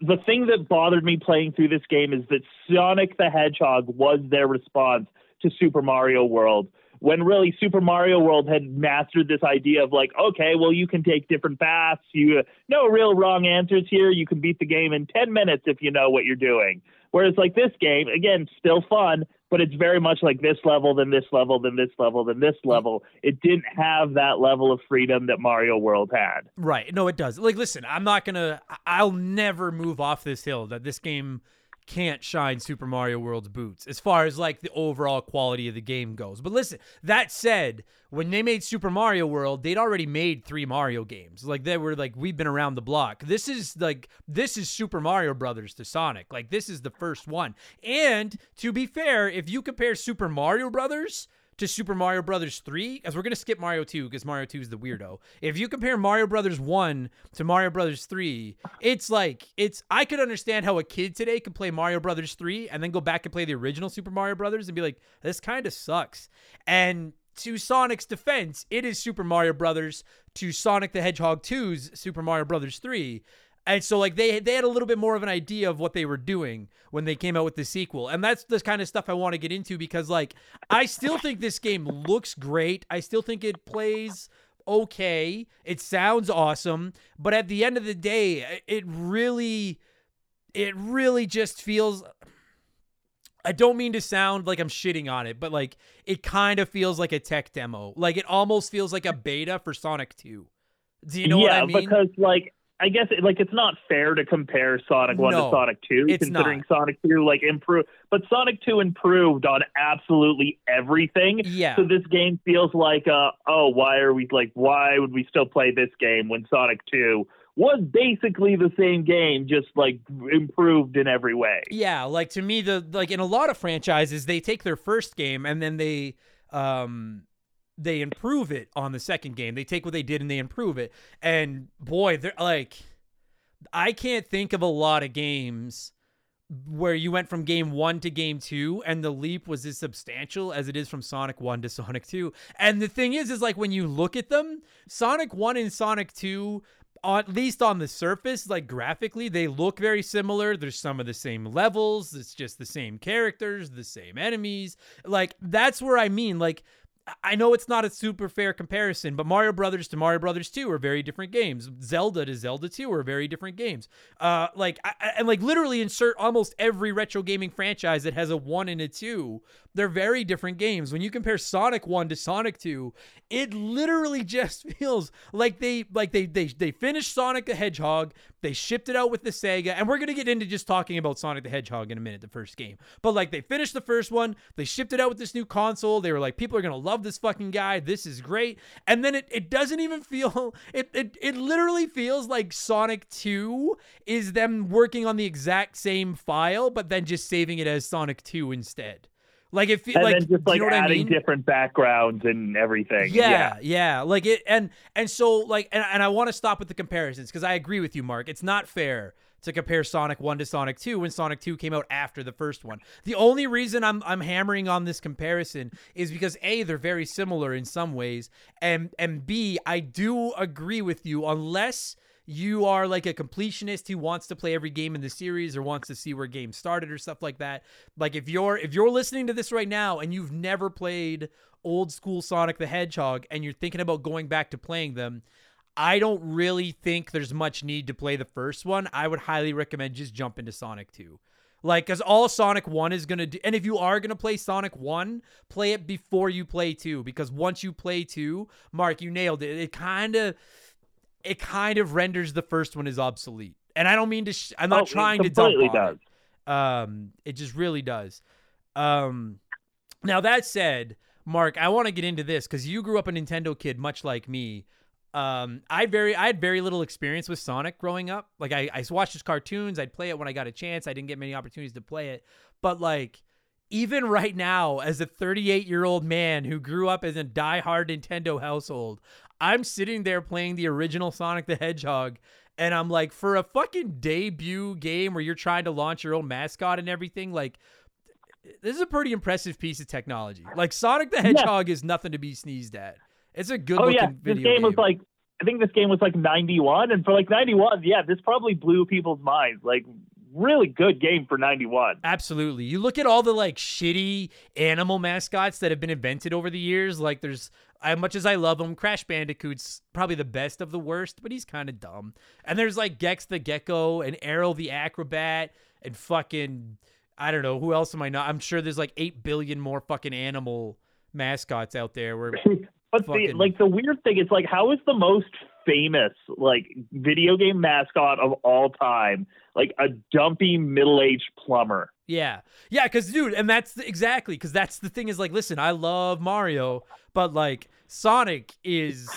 the thing that bothered me playing through this game is that Sonic the Hedgehog was their response to Super Mario World. When really Super Mario World had mastered this idea of like, okay, well you can take different paths, you no real wrong answers here. You can beat the game in ten minutes if you know what you're doing. Whereas like this game, again, still fun, but it's very much like this level, then this level, then this level, then this level. It didn't have that level of freedom that Mario World had. right. No, it does. Like listen, I'm not to I'll never move off this hill that this game can't shine Super Mario World's boots as far as like the overall quality of the game goes. But listen, that said, when they made Super Mario World, they'd already made three Mario games. Like they were like we've been around the block. This is like this is Super Mario Brothers to Sonic. Like this is the first one. And to be fair, if you compare Super Mario Brothers to Super Mario Brothers 3, as we're going to skip Mario 2 because Mario 2 is the weirdo. If you compare Mario Brothers 1 to Mario Brothers 3, it's like it's I could understand how a kid today could play Mario Brothers 3 and then go back and play the original Super Mario Brothers and be like, this kind of sucks. And to Sonic's defense, it is Super Mario Brothers to Sonic the Hedgehog 2's Super Mario Brothers 3. And so like they they had a little bit more of an idea of what they were doing when they came out with the sequel. And that's the kind of stuff I want to get into because like I still think this game looks great. I still think it plays okay. It sounds awesome, but at the end of the day, it really it really just feels I don't mean to sound like I'm shitting on it, but like it kind of feels like a tech demo. Like it almost feels like a beta for Sonic 2. Do you know yeah, what I mean? Yeah, because like I guess it, like it's not fair to compare Sonic One No, to Sonic Two, considering not. Sonic Two like improved, but Sonic Two improved on absolutely everything. Yeah. So this game feels like, uh, oh, why are we like, why would we still play this game when Sonic Two was basically the same game, just like improved in every way? Yeah, like to me, the like in a lot of franchises, they take their first game and then they um they improve it on the second game. They take what they did and they improve it. And boy, they're like I can't think of a lot of games where you went from game one to game two and the leap was as substantial as it is from Sonic 1 to Sonic 2. And the thing is, is like when you look at them, Sonic 1 and Sonic 2, at least on the surface, like graphically, they look very similar. There's some of the same levels. It's just the same characters, the same enemies. Like, that's where I mean, like, I know it's not a super fair comparison, but Mario Brothers to Mario Brothers 2 are very different games. Zelda to Zelda 2 are very different games. Uh, like, I, and like literally insert almost every retro gaming franchise that has a 1 and a 2. They're very different games. When you compare Sonic 1 to Sonic 2, it literally just feels like they like they they they finished Sonic the Hedgehog, they shipped it out with the Sega, and we're gonna get into just talking about Sonic the Hedgehog in a minute, the first game. But like they finished the first one, they shipped it out with this new console. They were like, people are gonna love this fucking guy. This is great. And then it, it doesn't even feel it, it it literally feels like Sonic 2 is them working on the exact same file, but then just saving it as Sonic 2 instead. Like it feels And like then just like you know what I adding mean? different backgrounds and everything. Yeah, yeah, Like it and and so like and, and I want to stop with the comparisons because I agree with you, Mark. It's not fair to compare Sonic 1 to Sonic 2 when Sonic 2 came out after the first one. The only reason I'm I'm hammering on this comparison is because A, they're very similar in some ways, and and B, I do agree with you unless you are like a completionist who wants to play every game in the series or wants to see where games started or stuff like that. Like if you're if you're listening to this right now and you've never played old school Sonic the Hedgehog and you're thinking about going back to playing them, I don't really think there's much need to play the first one. I would highly recommend just jump into Sonic 2. Like, because all Sonic 1 is going to do, and if you are going to play Sonic 1, play it before you play 2. Because once you play 2, Mark, you nailed it. It kind of, it kind of renders the first one as obsolete. And I don't mean to, sh- I'm not Oh, trying to dump on does. it. Um, it just really does. Um, now that said, Mark, I want to get into this because you grew up a Nintendo kid, much like me. Um, I very, I had very little experience with Sonic growing up. Like I, I watched his cartoons. I'd play it when I got a chance. I didn't get many opportunities to play it, but like. Even right now, as a 38 year old man who grew up as a die-hard Nintendo household, I'm sitting there playing the original Sonic the Hedgehog, and I'm like, for a fucking debut game where you're trying to launch your own mascot and everything, like, this is a pretty impressive piece of technology. Like, Sonic the Hedgehog is nothing to be sneezed at. It's a good Oh looking yeah, this video game was like I think this game was like 91, and for like 91, yeah, this probably blew people's minds. Like really good game for 91. Absolutely. You look at all the like shitty animal mascots that have been invented over the years. Like there's as much as I love him, Crash Bandicoot's probably the best of the worst, but he's kind of dumb. And there's like Gex the Gecko and Aero the Acro-Bat and fucking I don't know who else am I not? I'm sure there's like eight billion more fucking animal mascots out there. Where But the like the weird thing is like how is the most famous like video game mascot of all time, like a dumpy middle-aged plumber. Yeah. Yeah, cuz dude, and that's the, exactly cuz that's the thing is like listen, I love Mario, but like Sonic is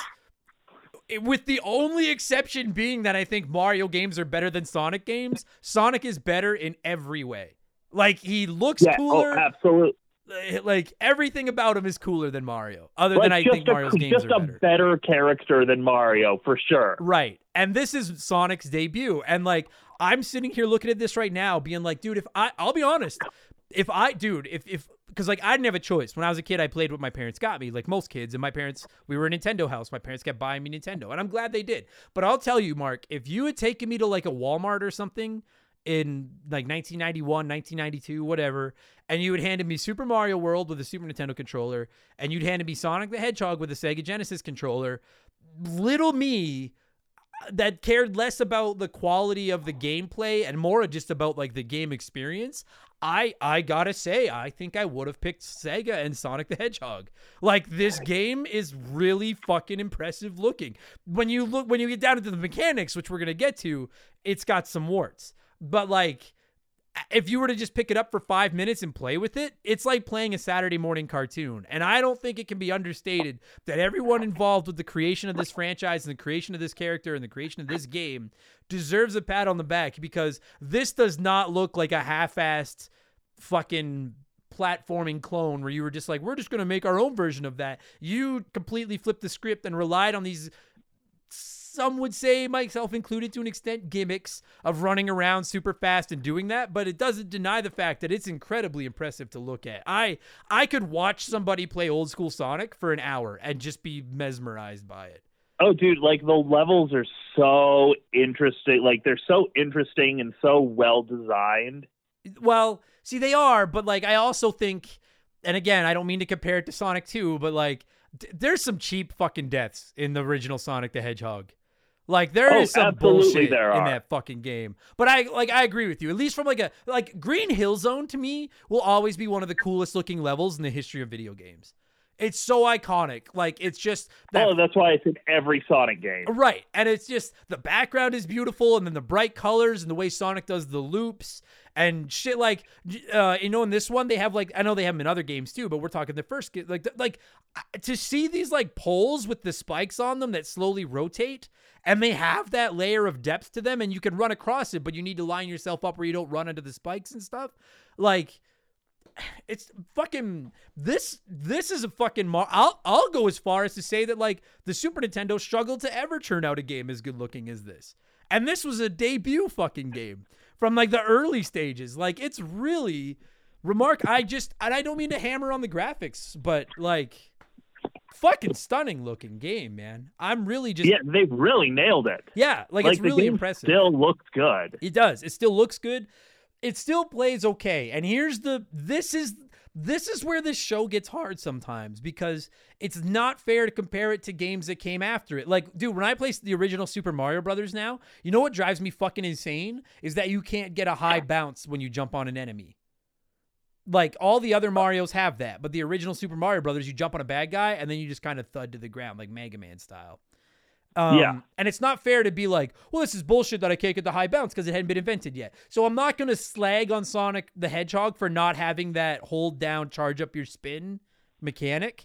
with the only exception being that I think Mario games are better than Sonic games, Sonic is better in every way. Like he looks Yeah, oh, cooler. oh, absolutely. Eh, like everything about him is cooler than Mario. Other Like than I think a, Mario's games just are a better. better character than Mario for sure. Right. And this is Sonic's debut. And like I'm sitting here looking at this right now, being like, dude, if I I'll be honest, if I dude, if if because like I didn't have a choice. When I was a kid, I played what my parents got me, like most kids. And my parents, we were a Nintendo house. My parents kept buying me Nintendo. And I'm glad they did. But I'll tell you, Mark, if you had taken me to like a Walmart or something in like 1991, 1992, whatever, and you had handed me Super Mario World with a Super Nintendo controller, and you'd handed me Sonic the Hedgehog with a Sega Genesis controller, little me uh, that cared less about the quality of the gameplay and more just about like the game experience i i gotta say i think i would have picked sega and sonic the hedgehog. Like this game is really fucking impressive looking. When you look when you get down into the mechanics which we're gonna get to it's got some warts. But like if you were to just pick it up for five minutes and play with it, it's like playing a Saturday morning cartoon. And I don't think it can be understated that everyone involved with the creation of this franchise and the creation of this character and the creation of this game deserves a pat on the back because this does not look like a half assed fucking platforming clone where you were just like, we're just going to make our own version of that. You completely flipped the script and relied on these some would say, myself included to an extent, gimmicks of running around super fast and doing that, but it doesn't deny the fact that it's incredibly impressive to look at. I I could watch somebody play old school Sonic for an hour and just be mesmerized by it. Oh, dude, like the levels are so interesting. Like they're so interesting and so well designed. Well, see, they are, but like I also think, and again, I don't mean to compare it to Sonic 2, but like d- there's some cheap fucking deaths in the original Sonic the Hedgehog. Like there Oh, is some bullshit there in that fucking game. But I like I agree with you. At least from like a like Green Hill Zone to me will always be one of the coolest looking levels in the history of video games. It's so iconic. Like it's just that oh, that's why it's in every Sonic game. Right. And it's just the background is beautiful and then the bright colors and the way Sonic does the loops and shit like uh you know in this one they have like I know they have them in other games too, but we're talking the first like like to see these like poles with the spikes on them that slowly rotate and they have that layer of depth to them and you can run across it, but you need to line yourself up where you don't run into the spikes and stuff. Like it's fucking this this is a fucking mar- I'll I'll go as far as to say that like the Super Nintendo struggled to ever turn out a game as good looking as this. And this was a debut fucking game from like the early stages. Like it's really remark I just and I don't mean to hammer on the graphics, but like fucking stunning looking game, man. I'm really just Yeah, they really nailed it. yeah, like, Like, it's really impressive. Still looks good. It does. It still looks good. It still plays okay. And here's the this is this is where this show gets hard sometimes because it's not fair to compare it to games that came after it. Like, dude, when I play the original Super Mario Brothers now, you know what drives me fucking insane is that you can't get a high bounce when you jump on an enemy. Like all the other Marios have that, but the original Super Mario Brothers, you jump on a bad guy and then you just kind of thud to the ground like Mega Man style. Um, Yeah. And it's not fair to be like, well, this is bullshit that I can't get the high bounce because it hadn't been invented yet. So I'm not going to slag on Sonic the Hedgehog for not having that hold down, charge up your spin mechanic.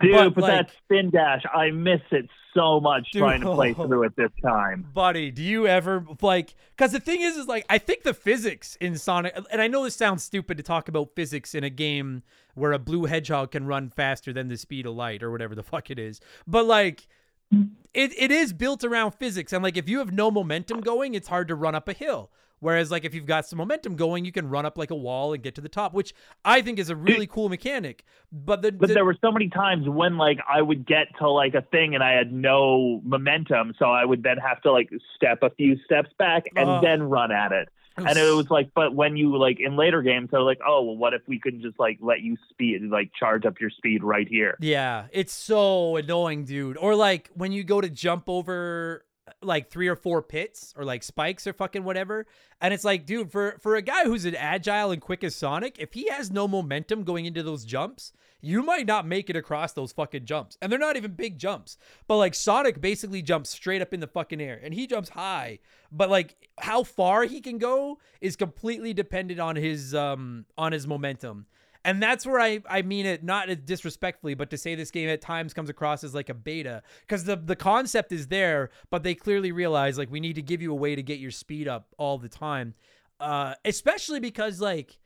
Dude, But, but, like- that spin dash, I miss it so much Dude, trying to play through it this time. Buddy, do you ever like? Because the thing is, is like I think the physics in Sonic, and I know this sounds stupid to talk about physics in a game where a blue hedgehog can run faster than the speed of light or whatever the fuck it is, but like. It, it is built around physics and like if you have no momentum going it's hard to run up a hill whereas like if you've got some momentum going you can run up like a wall and get to the top which i think is a really cool mechanic but the, But the- there were so many times when like I would get to like a thing and I had no momentum, so I would then have to like step a few steps back and Ugh. then run at it. And it was like, but when you like in later games, they're like, oh, well, what if we could just like let you speed, like charge up your speed right here? Yeah, it's so annoying, dude. Or like when you go to jump over like three or four pits or like spikes or fucking whatever. And it's like, dude, for for a guy who's an agile and quick as Sonic, if he has no momentum going into those jumps, you might not make it across those fucking jumps. And they're not even big jumps. But like Sonic basically jumps straight up in the fucking air and he jumps high. But like how far he can go is completely dependent on his um on his momentum. And that's where I, I mean it not disrespectfully, but to say this game at times comes across as like a beta because the the concept is there, but they clearly realize like we need to give you a way to get your speed up all the time, uh, especially because like.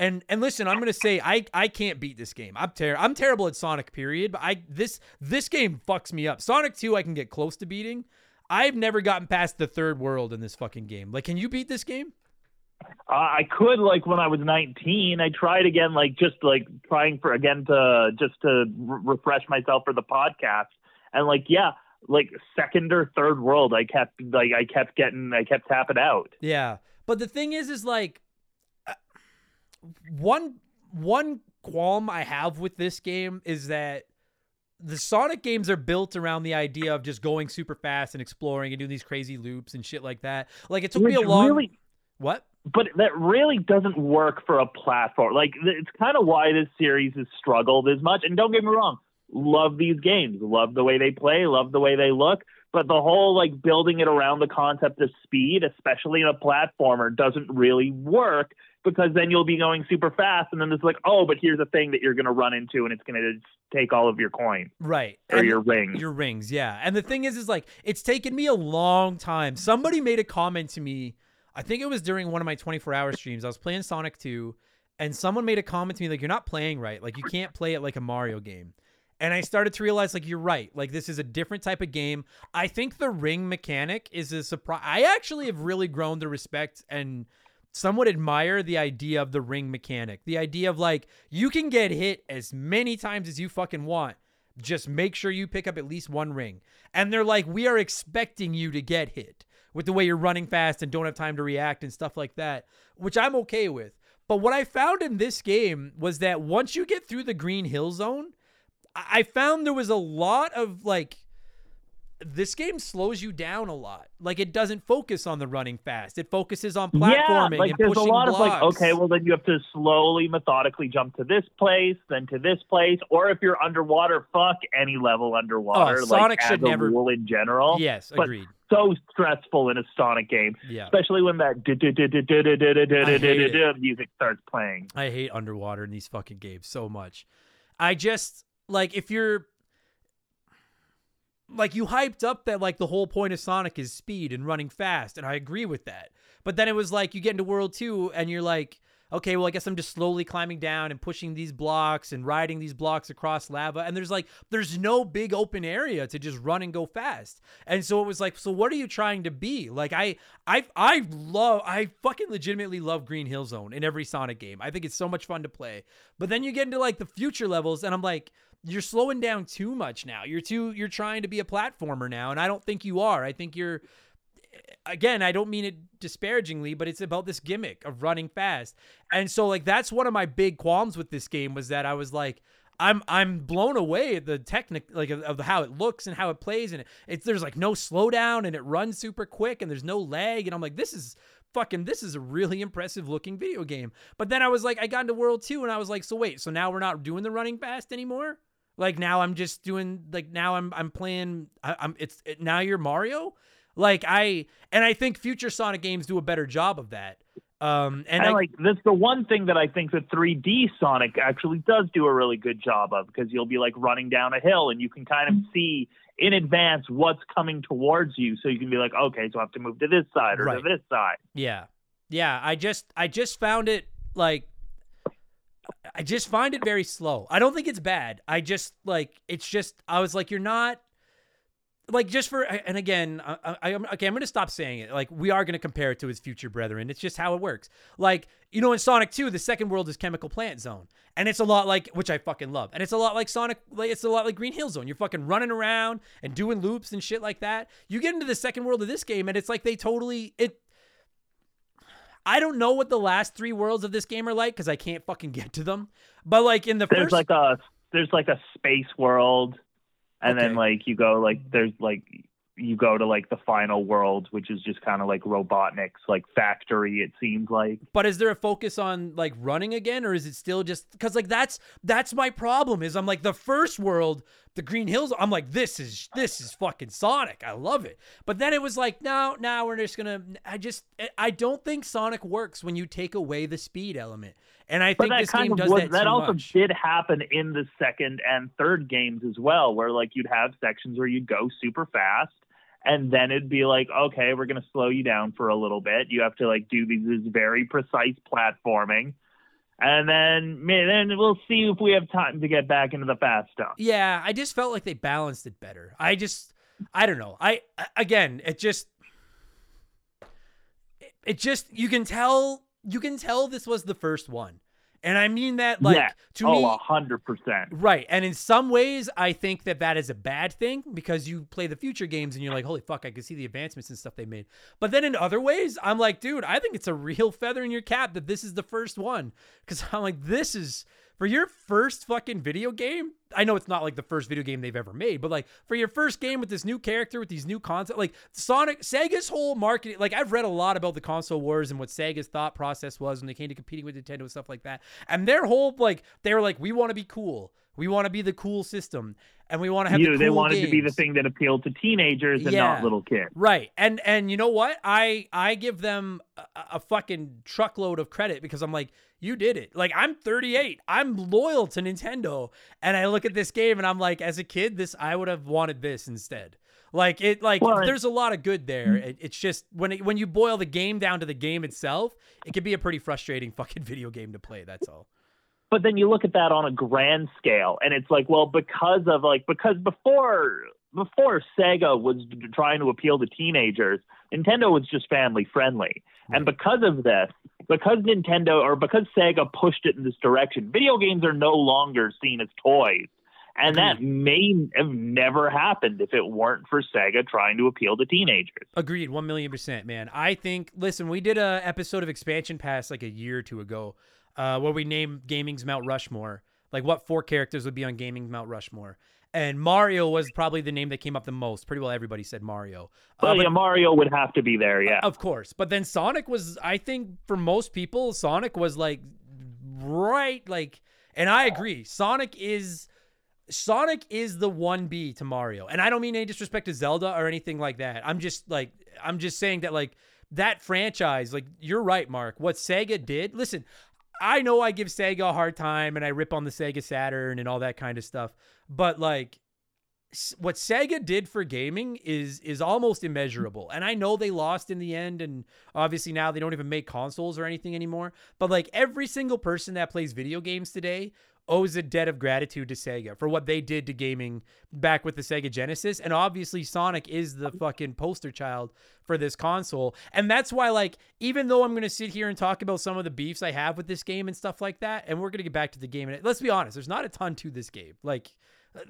And and listen, I'm gonna say I I can't beat this game. I'm ter- I'm terrible at Sonic. Period. But I this this game fucks me up. Sonic Two I can get close to beating. I've never gotten past the third world in this fucking game. Like, can you beat this game? Uh, I could like when I was 19. I tried again, like just like trying for again to just to re- refresh myself for the podcast, and like yeah, like second or third world, I kept like I kept getting I kept tapping out. Yeah, but the thing is, is like uh, one one qualm I have with this game is that the Sonic games are built around the idea of just going super fast and exploring and doing these crazy loops and shit like that. Like it took Which me a long really, what? But that really doesn't work for a platform. Like it's kind of why this series has struggled as much. And don't get me wrong, love these games, love the way they play, love the way they look. But the whole like building it around the concept of speed, especially in a platformer, doesn't really work because then you'll be going super fast, and then it's like, oh, but here's a thing that you're going to run into, and it's going to take all of your coin, Right. or And- your rings. Your rings, yeah. And the thing is, is like it's taken me a long time. Somebody made a comment to me. I think it was during one of my 24 hour streams. I was playing Sonic 2, and someone made a comment to me like, "You're not playing right. Like you can't play it like a Mario game." And I started to realize, like, you're right. Like this is a different type of game. I think the ring mechanic is a surprise. I actually have really grown to respect and somewhat admire the idea of the ring mechanic. The idea of like you can get hit as many times as you fucking want. Just make sure you pick up at least one ring. And they're like, we are expecting you to get hit with the way you're running fast and don't have time to react and stuff like that, which I'm okay with. But what I found in this game was that once you get through the Green Hill Zone, I found there was a lot of like this game slows you down a lot. Like it doesn't focus on the running fast. It focuses on platforming. yeah, like and there's a lot blocks. of like, okay, well then you have to slowly, methodically jump to this place, then to this place, or if you're underwater, fuck any level underwater. Oh, Sonic like, should never- rule in general. yes, but- agreed so stressful in a Sonic game, yeah. especially when that music starts playing. I hate underwater in these fucking games so much. I just like if you're like you hyped up that like the whole point of Sonic is speed and running fast, and I agree with that. But then it was like you get into World Two and you're like okay, well I guess I'm just slowly climbing down and pushing these blocks and riding these blocks across lava and there's like there's no big open area to just run and go fast. And so it was like, so what are you trying to be? Like I I I love I fucking legitimately love Green Hill Zone in every Sonic game. I think it's so much fun to play. But then you get into like the future levels and I'm like you're slowing down too much now. You're too you're trying to be a platformer now and I don't think you are. I think you're again, I don't mean it disparagingly, but it's about this gimmick of running fast. And so like that's one of my big qualms with this game was that I was like I'm I'm blown away at the technic like of, of how it looks and how it plays and it, it's there's like no slowdown and it runs super quick and there's no lag and I'm like this is fucking this is a really impressive looking video game. But then I was like I got into World 2 and I was like so wait, so now we're not doing the running fast anymore? Like now I'm just doing like now I'm I'm playing I, I'm it's it, now you're Mario? Like I and I think future Sonic games do a better job of that. Um and And, I, like that's the one thing that I think the 3D Sonic actually does do a really good job of because you'll be like running down a hill and you can kind of see in advance what's coming towards you, so you can be like, okay, so I have to move to this side or Right. to this side. Yeah. Yeah, I just I just found it like I just find it very slow. I don't think it's bad. I just like it's just I was like you're not like just for and again I, I I'm okay I'm going to stop saying it. Like we are going to compare it to his future brethren. It's just how it works. Like you know in Sonic 2 the second world is Chemical Plant Zone. And it's a lot like which I fucking love. And it's a lot like Sonic like it's a lot like Green Hill Zone. You're fucking running around and doing loops and shit like that. You get into the second world of this game and it's like they totally it I don't know what the last three worlds of this game are like because I can't fucking get to them. But like in the There's first, like a there's like a space world, and then like you go like there's like you go to like the final world, which is just kind of like Robotnik's like factory. It seems like. But is there a focus on like running again, or is it still just because like that's that's my problem? Is I'm like the first world, the Green Hills. I'm like this is this is fucking Sonic. I love it. But then it was like no, now we're just gonna. I just I don't think Sonic works when you take away the speed element. And I think this game does was, that. That also much. did happen in the second and third games as well, where like you'd have sections where you'd go super fast, and then it'd be like, okay, we're gonna slow you down for a little bit. You have to like do these this very precise platforming, and then then we'll see if we have time to get back into the fast stuff. Yeah, I just felt like they balanced it better. I just, I don't know. I again, it just, it, it just you can tell you can tell this was the first one, and I mean that like yeah. to oh, me. a hundred percent. Right. And in some ways, I think that that is a bad thing because you play the future games and you're like, holy fuck, I can see the advancements and stuff they made. But then in other ways, I'm like, dude, I think it's a real feather in your cap that this is the first one. Because I'm like, this is for your first fucking video game. I know it's not like the first video game they've ever made, but like for your first game with this new character, with these new concepts, like Sonic, Sega's whole marketing, like I've read a lot about the console wars and what Sega's thought process was when they came to competing with Nintendo and stuff like that. And their whole, like, they were like, we want to be cool. We want to be the cool system, and we want to have You, the cool they wanted to be the thing that appealed to teenagers and Yeah. not little kids. Right. And and you know what? I I give them a, a fucking truckload of credit because I'm like, you did it. Like I'm 38. I'm loyal to Nintendo. And I look at this game and I'm like, as a kid, this I would have wanted this instead. Like it like Well, there's a lot of good there. Mm-hmm. It, it's just when it, when you boil the game down to the game itself, it can be a pretty frustrating fucking video game to play. That's all. But then you look at that on a grand scale and it's like well because of like because before before sega was trying to appeal to teenagers nintendo was just family friendly and because of this because nintendo or because sega pushed it in this direction video games are no longer seen as toys and that may have never happened if it weren't for sega trying to appeal to teenagers Agreed, one million percent, man. I think. Listen, we did a episode of Expansion Pass like a year or two ago, uh, where we name gaming's Mount Rushmore, like what four characters would be on gaming's Mount Rushmore, and Mario was probably the name that came up the most. Pretty well, everybody said Mario. Uh, well but- yeah mario would have to be there yeah of course, but then Sonic was. I think for most people, Sonic was like right, like, and I agree. Sonic is. Sonic is the 1B to Mario. And I don't mean any disrespect to Zelda or anything like that. I'm just like I'm just saying that like that franchise, like you're right, Mark. What Sega did, listen, I know I give Sega a hard time and I rip on the Sega Saturn and all that kind of stuff, but like what Sega did for gaming is is almost immeasurable. And I know they lost in the end and obviously now they don't even make consoles or anything anymore, but like every single person that plays video games today owes a debt of gratitude to Sega for what they did to gaming back with the Sega Genesis. And obviously, Sonic is the fucking poster child for this console. And that's why, like, even though I'm going to sit here and talk about some of the beefs I have with this game and stuff like that, and we're going to get back to the game. And let's be honest, there's not a ton to this game. Like,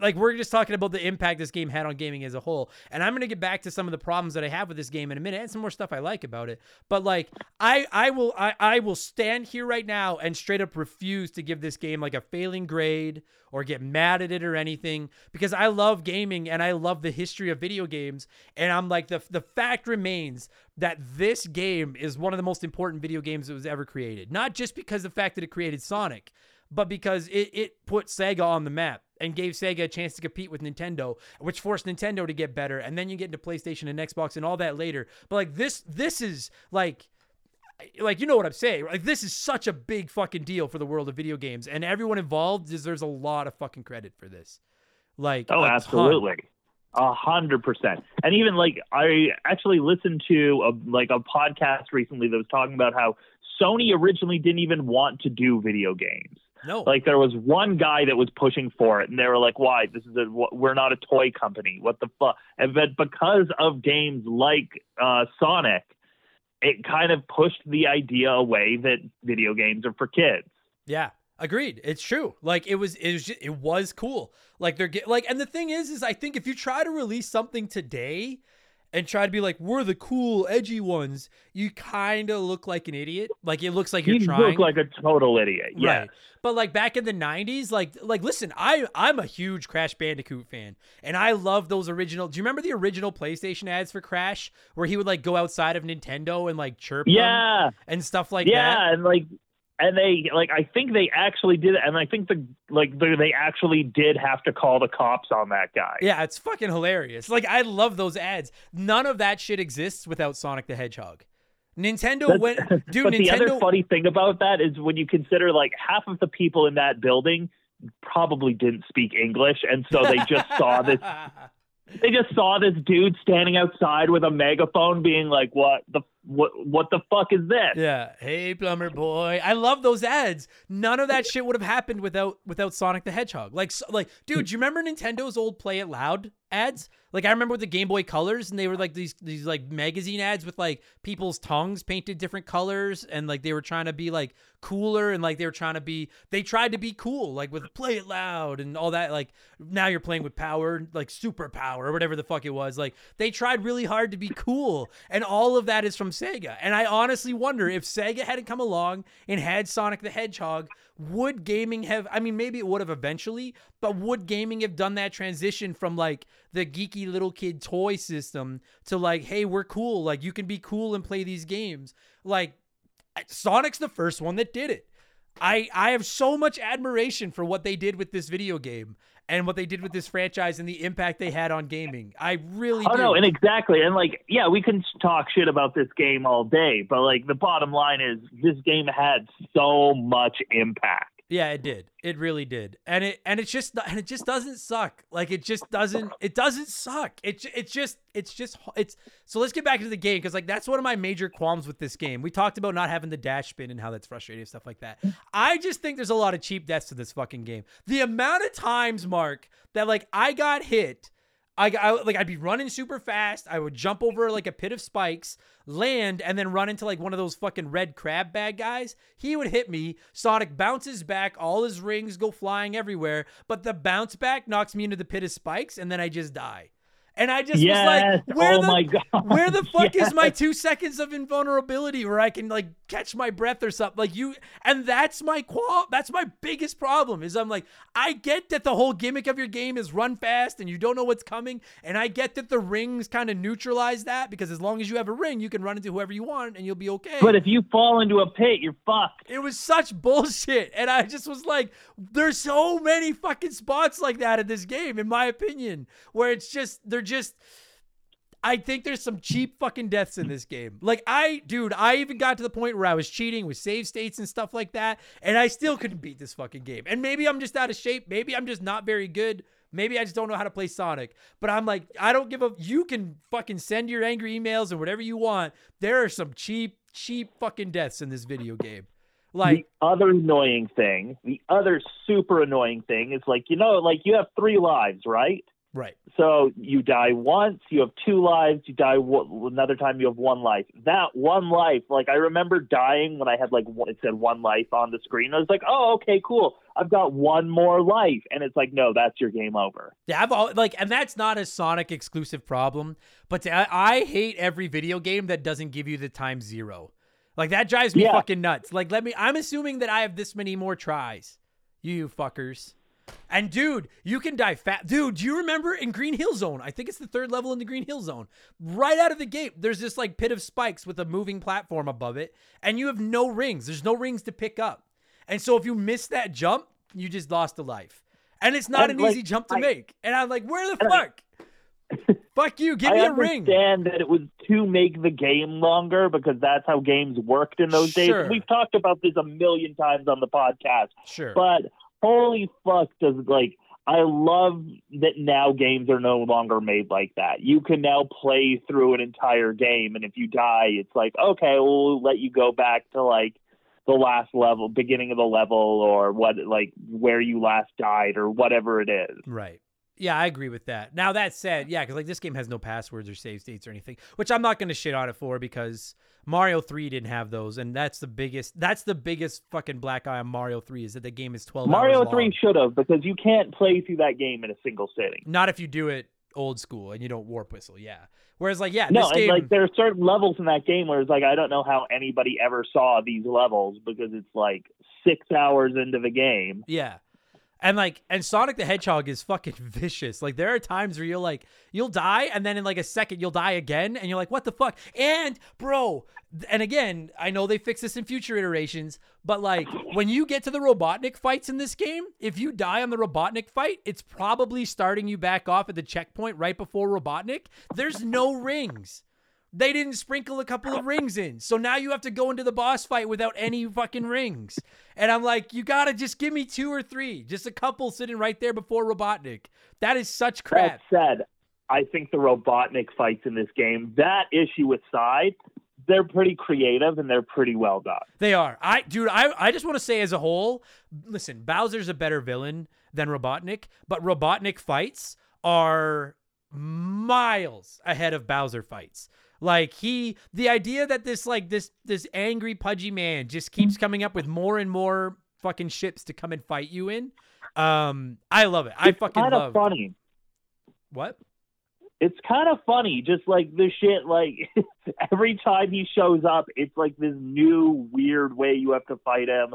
like we're just talking about the impact this game had on gaming as a whole. And i'm going to get back to some of the problems that i have with this game in a minute and some more stuff i like about it. But like i i will i, I will stand here right now and straight up refuse to give this game like a failing grade or get mad at it or anything because i love gaming and i love the history of video games. And i'm like the the fact remains that this game is one of the most important video games that was ever created. Not just because the fact that it created sonic but because it, it put Sega on the map and gave Sega a chance to compete with Nintendo, which forced Nintendo to get better. And then you get into PlayStation and Xbox and all that later. But like this, this is like, like you know what I'm saying? Like this is such a big fucking deal for the world of video games, and everyone involved deserves a lot of fucking credit for this. Like, Oh, absolutely. A hundred percent. And even like I actually listened to a like a podcast recently that was talking about how Sony originally didn't even want to do video games. No, Like there was one guy that was pushing for it, and they were like, "Why? This is a we're not a toy company. What the fuck?" And but because of games like uh, Sonic, it kind of pushed the idea away that video games are for kids. Yeah, agreed. It's true. Like it was, it was, just, it was cool. Like they're get, like, and the thing is, is I think if you try to release something today, and try to be like we're the cool edgy ones, you kind of look like an idiot. Like it looks like you're trying. You trying. look like a total idiot. Yeah. Right. But like back in the 90s, like like listen, I I'm a huge Crash Bandicoot fan and I love those original. Do you remember the original PlayStation ads for Crash where he would like go outside of Nintendo and like chirp Yeah. and stuff like that? yeah, that? and like, and they like, I think they actually did it, and I think the like the, they actually did have to call the cops on that guy. Yeah, it's fucking hilarious. Like I love those ads. None of that shit exists without Sonic the Hedgehog. Nintendo That's- went dude but the other funny thing about that is when you consider like half of the people in that building probably didn't speak English, and so they just saw this. They just saw this dude standing outside with a megaphone, being like, "What the what? What the fuck is this?" Yeah. Hey, plumber boy. I love those ads. None of that shit would have happened without without Sonic the Hedgehog. Like, like, dude, do you remember Nintendo's old Play It Loud ads? Like, I remember with the Game Boy Colors, and they were like these these like magazine ads with like people's tongues painted different colors, and like they were trying to be like cooler, and like they were trying to be they tried to be cool, like with Play It Loud and all that. Like now you're playing with power, like super power or whatever the fuck it was. Like they tried really hard to be cool, and all of that is from Sega. And I honestly wonder if Sega hadn't come along and had Sonic the Hedgehog, would gaming have? I mean, maybe it would have eventually, but would gaming have done that transition from like the geeky little kid toy system to like, hey, we're cool, like you can be cool and play these games, like. Sonic's the first one that did it. I I have so much admiration for what they did with this video game and what they did with this franchise and the impact they had on gaming. I really Oh do. no, and exactly, and like, yeah, we can talk shit about this game all day, but like, the bottom line is, this game had so much impact. Yeah, it did. It really did. And it and it's just and it just doesn't suck. Like it just doesn't it doesn't suck. It it's just it's just it's so let's get back into the game cuz like that's one of my major qualms with this game. We talked about not having the dash spin and how that's frustrating and stuff like that. I just think there's a lot of cheap deaths to this fucking game. The amount of times mark that like I got hit I, I like I'd be running super fast. I would jump over like a pit of spikes, land, and then run into like one of those fucking red crab bag guys. He would hit me. Sonic bounces back. All his rings go flying everywhere, but the bounce back knocks me into the pit of spikes, and then I just die. And I just Yes. was like, where Oh the where the fuck Yes. is my two seconds of invulnerability where I can like catch my breath or something? Like you, and that's my qual. That's my biggest problem. Is I'm like, I get that the whole gimmick of your game is run fast and you don't know what's coming, and I get that the rings kind of neutralize that because as long as you have a ring, you can run into whoever you want and you'll be okay. But if you fall into a pit, you're fucked. It was such bullshit. And I just was like, there's so many fucking spots like that in this game, in my opinion, where it's just, they're just. I think there's some cheap fucking deaths in this game. Like I, dude, I even got to the point where I was cheating with save states and stuff like that, and I still couldn't beat this fucking game. And maybe I'm just out of shape. Maybe I'm just not very good. Maybe I just don't know how to play Sonic. But I'm like, I don't give a. You can fucking send your angry emails and whatever you want. There are some cheap, cheap fucking deaths in this video game. Like, the other annoying thing, the other super annoying thing is like, you know, like you have three lives, right? Right. So you die once, you have two lives, you die w- another time, you have one life. That one life, like I remember dying when I had like one, it said one life on the screen. I was like, oh, okay, cool. I've got one more life, and it's like, no, that's your game over. Yeah, I've all, like, and that's not a Sonic exclusive problem. But I, I hate every video game that doesn't give you the time zero. Like that drives me Yeah. fucking nuts. Like, let me. I'm assuming that I have this many more tries. You fuckers. And dude, you can die fat. Dude, do you remember in Green Hill Zone? I think it's the third level in the Green Hill Zone. Right out of the gate, there's this like pit of spikes with a moving platform above it, and you have no rings. There's no rings to pick up. And so if you miss that jump, you just lost a life. And it's not And, an like, easy jump to I- make. And I'm like, where the fuck? fuck you. Give I me a ring. I understand that it was to make the game longer because that's how games worked in those Sure. days. We've talked about this a million times on the podcast. Sure. But holy fuck, does like I love that now games are no longer made like that. You can now play through an entire game, and if you die, it's like okay, we'll let you go back to like the last level, beginning of the level, or what like where you last died, or whatever it is. Right. Yeah, I agree with that. Now that said, yeah, because like this game has no passwords or save states or anything, which I'm not going to shit on it for because Mario 3 didn't have those, and that's the biggest. That's the biggest fucking black eye on Mario 3 is that the game is 12 Mario Three should have because you can't play through that game in a single sitting. Not if you do it old school and you don't warp whistle. Yeah. Whereas like yeah, No, game like there are certain levels in that game where it's like I don't know how anybody ever saw these levels because it's like six hours into the game. Yeah. And like and Sonic the Hedgehog is fucking vicious. Like there are times where you're like you'll die and then in like a second you'll die again and you're like what the fuck? And bro, and again, I know they fix this in future iterations, but like when you get to the Robotnik fights in this game, if you die on the Robotnik fight, it's probably starting you back off at the checkpoint right before Robotnik. There's no rings. They didn't sprinkle a couple of rings in. So now you have to go into the boss fight without any fucking rings. And I'm like, you gotta just give me two or three. Just a couple sitting right there before Robotnik. That is such crap. That said, I think the Robotnik fights in this game, that issue aside, they're pretty creative and they're pretty well done. They are. I dude, I I just want to say as a whole, listen, Bowser's a better villain than Robotnik, but Robotnik fights are miles ahead of Bowser fights. Like he the idea that this like this this angry pudgy man just keeps coming up with more and more fucking ships to come and fight you in. Um I love it. I It's fucking kind love of funny. What? It's kind of funny, just like the shit. Like every time he shows up, it's like this new weird way you have to fight him.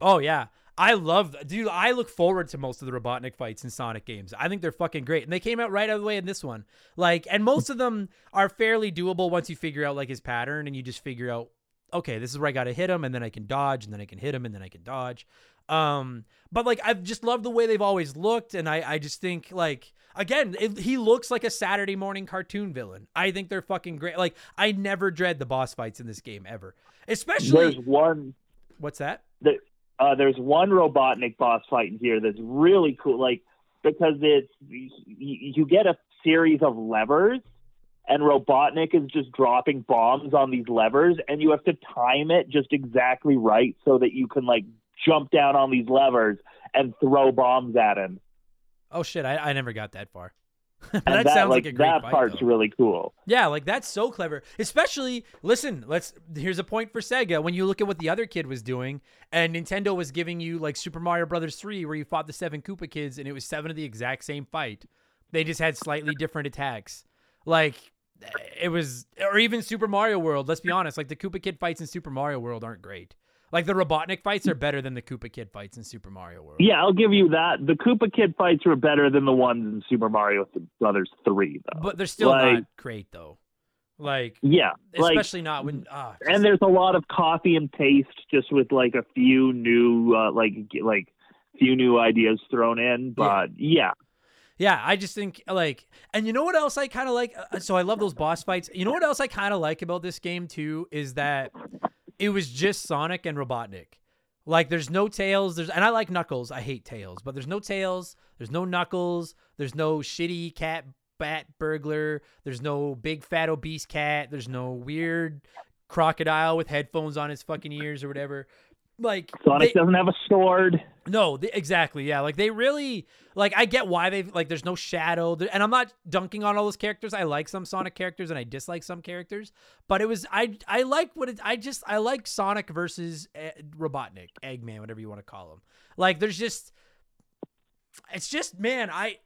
Oh yeah. I love dude, I look forward to most of the Robotnik fights in Sonic games. I think they're fucking great. And they came out right out of the way in this one. Like and most of them are fairly doable once you figure out like his pattern and you just figure out okay, this is where I got to hit him and then I can dodge and then I can hit him and then I can dodge. Um but like I've just loved the way they've always looked and I I just think like again, it, he looks like a Saturday morning cartoon villain. I think they're fucking great. Like I never dread the boss fights in this game ever. Especially There's one what's that? that uh, there's one Robotnik boss fight in here that's really cool, like because it's you get a series of levers, and Robotnik is just dropping bombs on these levers, and you have to time it just exactly right so that you can like jump down on these levers and throw bombs at him. Oh shit, I, I never got that far. And that, that, sounds like, like, a great that part's though. really cool. Yeah, like that's so clever. Especially, listen, let's here's a point for Sega. When you look at what the other kid was doing, and Nintendo was giving you like Super Mario Brothers 3 where you fought the seven Koopa kids and it was seven of the exact same fight. They just had slightly different attacks. Like it was or even Super Mario World, let's be honest, like the Koopa Kid fights in Super Mario World aren't great. Like the Robotnik fights are better than the Koopa Kid fights in Super Mario World. Yeah, I'll give you that. The Koopa Kid fights were better than the ones in Super Mario Brothers 3, though. But they're still Like- not great though. Like yeah, like especially not when ah just- and there's a lot of copy and paste just with like a few new uh, like like few new ideas thrown in but yeah, Yeah, I just think like, and you know what else I kind of like? Uh, So I love those boss fights. You know what else I kind of like about this game too is that it was just Sonic and Robotnik. Like, there's no tails. There's and I like Knuckles. I hate tails, but there's no tails. There's no Knuckles. There's no shitty cat bat burglar. There's no big fat obese cat. There's no weird crocodile with headphones on his fucking ears or whatever. Like Sonic they- doesn't have a sword no, they, exactly. Yeah, like they really like. I get why they like. There's no shadow, and I'm not dunking on all those characters. I like some Sonic characters, and I dislike some characters. But it was I. I like what it. I just I like Sonic versus uh, Robotnik, Eggman, whatever you want to call him. Like there's just. It's just man, I.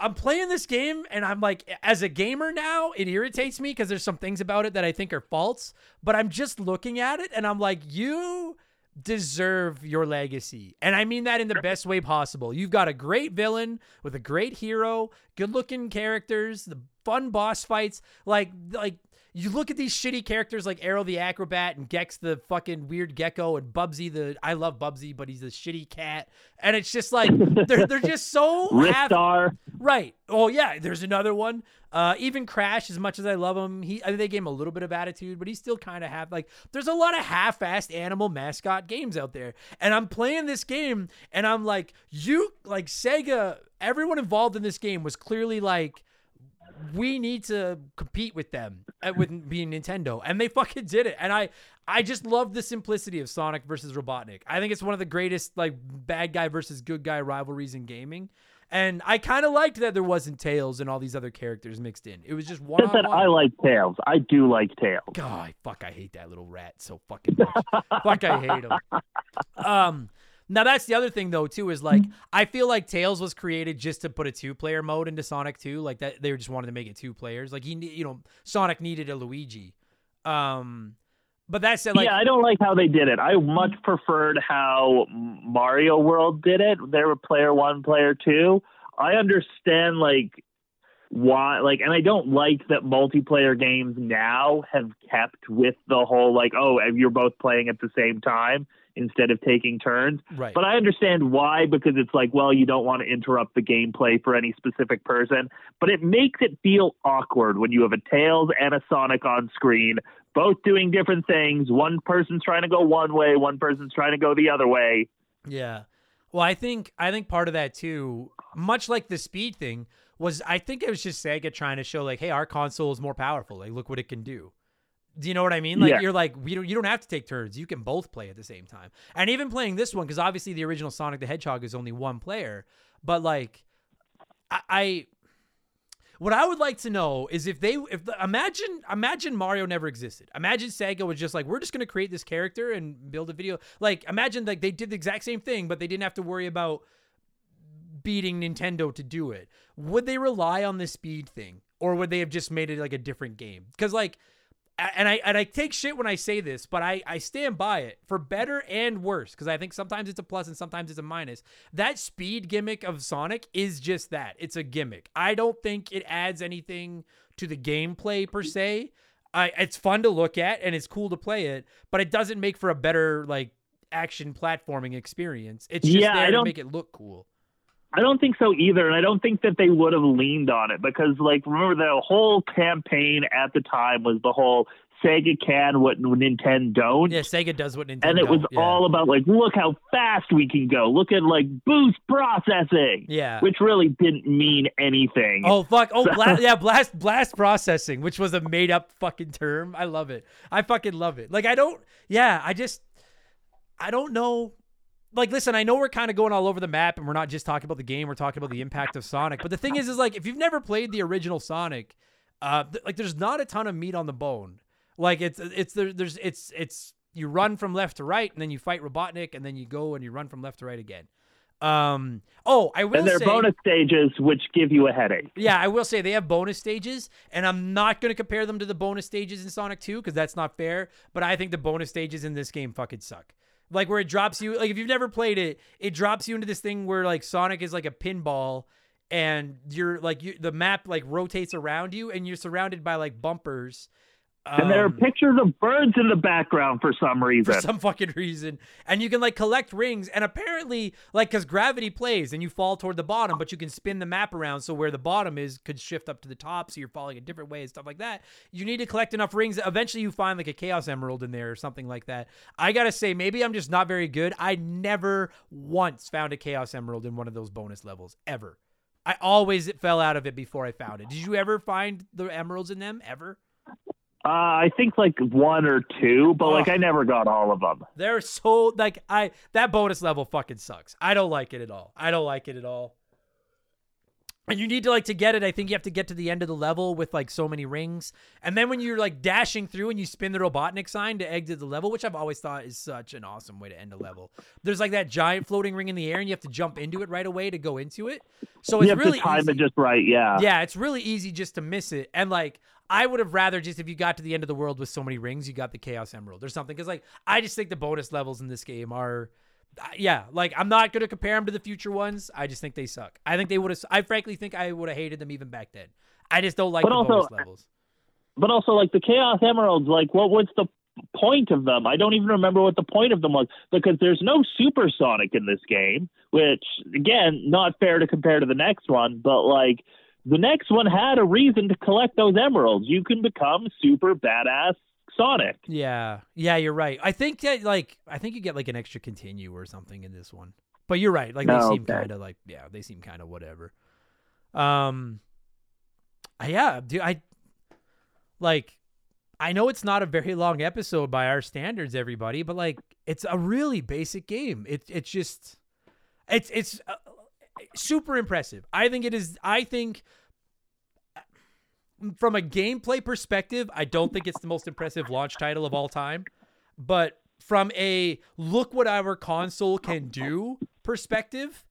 I'm playing this game and I'm like, as a gamer now, it irritates me because there's some things about it that I think are false. But I'm just looking at it and I'm like, you deserve your legacy. And I mean that in the best way possible. You've got a great villain with a great hero, good looking characters, the fun boss fights. Like, like, you look at these shitty characters like Aero the Acro-Bat and Gex the fucking weird gecko and Bubsy the I love Bubsy, but he's a shitty cat. And it's just like they're they're just so Ristar Right. Oh yeah, there's another one. Uh, even Crash, as much as I love him, he I think they gave him a little bit of attitude, but he's still kind of half like. There's a lot of half-assed animal mascot games out there, and I'm playing this game, and I'm like, you like Sega. Everyone involved in this game was clearly like. We need to compete with them uh, with being Nintendo, and they fucking did it. And I, I just love the simplicity of Sonic versus Robotnik. I think it's one of the greatest like bad guy versus good guy rivalries in gaming. And I kind of liked that there wasn't Tails and all these other characters mixed in. It was just one just that I like Tails. I do like Tails. God, fuck, I hate that little rat so fucking much. fuck, I hate him. Um, Now that's the other thing though too is like I feel like Tails was created just to put a two player mode into Sonic 2 like that they just wanted to make it two players like he you know Sonic needed a Luigi um but that said like yeah, I don't like how they did it. I much preferred how Mario World did it. There were player one, player two. I understand like why like and I don't like that multiplayer games now have kept with the whole like oh you're both playing at the same time instead of taking turns. right But I understand why because it's like, well, you don't want to interrupt the gameplay for any specific person. But it makes it feel awkward when you have a Tails and a Sonic on screen, both doing different things. One person's trying to go one way, one person's trying to go the other way. Yeah. Well, I think I think part of that too, much like the speed thing, was I think it was just Sega trying to show like, hey, our console is more powerful. Like, look what it can do. Do you know what I mean? Like, Yeah. you're like, we don't, you don't have to take turns. You can both play at the same time. And even playing this one, because obviously the original Sonic the Hedgehog is only one player, but like, I, I what I would like to know is if they if the, imagine imagine Mario never existed. Imagine Sega was just like we're just going to create this character and build a video. Like imagine like they did the exact same thing but they didn't have to worry about beating Nintendo to do it. Would they rely on the speed thing or would they have just made it like a different game? Cuz like and I and I take shit when I say this, but I I stand by it for better and worse because I think sometimes it's a plus and sometimes it's a minus. That speed gimmick of Sonic is just that. It's a gimmick. I don't think it adds anything to the gameplay per se. I it's fun to look at and it's cool to play it, but it doesn't make for a better like action platforming experience. It's just Yeah, I there to make it look cool. I don't think so either, and I don't think that they would have leaned on it because, like, remember the whole campaign at the time was the whole Sega can what Nintendo don't. Yeah, Sega does what Nintendo and it was yeah. all about like look how fast we can go look at like boost processing Yeah. which really didn't mean anything Oh fuck! Oh, blast, yeah, blast, blast processing, which was a made up fucking term. I love it. I fucking love it. Like I don't. Yeah, I just. I don't know. Like, listen, I know we're kind of going all over the map, and we're not just talking about the game. We're talking about the impact of Sonic. But the thing is, is like, if you've never played the original Sonic, uh, th- like, there's not a ton of meat on the bone. Like, it's it's there, there's it's it's you run from left to right, and then you fight Robotnik, and then you go and you run from left to right again. Um. Oh, I will and there are say, bonus stages which give you a headache yeah, I will say they have bonus stages, and I'm not going to compare them to the bonus stages in Sonic 2 because that's not fair. But I think the bonus stages in this game fucking suck. Like where it drops you, like if you've never played it, it drops you into this thing where like Sonic is like a pinball, and you're like you, the map like rotates around you, and you're surrounded by like bumpers. And there are Um, pictures of birds in the background for some reason for some fucking reason. And you can like collect rings, and apparently, like, because gravity plays and you fall toward the bottom, but you can spin the map around so where the bottom is could shift up to the top, so you're falling a different way and stuff like that. You need to collect enough rings. Eventually, you find like a Chaos Emerald in there or something like that. I gotta say, maybe I'm just not very good. I never once found a Chaos Emerald in one of those bonus levels, ever. I always fell out of it before I found it. Did you ever find the emeralds in them ever? Uh, i think like one or two but like Ugh. i never got all of them They're so like I that bonus level fucking sucks. I don't like it at all. I don't like it at all. And you need to like to get it. I think you have to get to the end of the level with like so many rings, and then when you're like dashing through and you spin the Robotnik sign to exit the level, which I've always thought is such an awesome way to end a level. There's like that giant floating ring in the air, and you have to jump into it right away to go into it. So it's you have really to time easy. it just right yeah Yeah, it's really easy just to miss it. And like, I would have rather just if you got to the end of the world with so many rings, you got the Chaos Emerald or something. Because like, I just think the bonus levels in this game are, yeah, like I'm not gonna compare them to the future ones. I just think they suck. I think they would have. I frankly think I would have hated them even back then. I just don't like But the also- bonus levels. but also like the chaos emeralds like what was the point of them i don't even remember what the point of them was because there's no supersonic in this game which again not fair to compare to the next one but like the next one had a reason to collect those emeralds you can become super badass sonic Yeah, yeah, you're right. I think that like I think you get like an extra continue or something in this one. But you're right. Like they Oh, seem okay. kind of like yeah, they seem kind of whatever. Um, yeah, dude, I like. I know it's not a very long episode by our standards, everybody, but like it's a really basic game. It it's just it's it's uh, super impressive. I think it is. I think from a gameplay perspective, I don't think it's the most impressive launch title of all time, but from a look what our console can do perspective,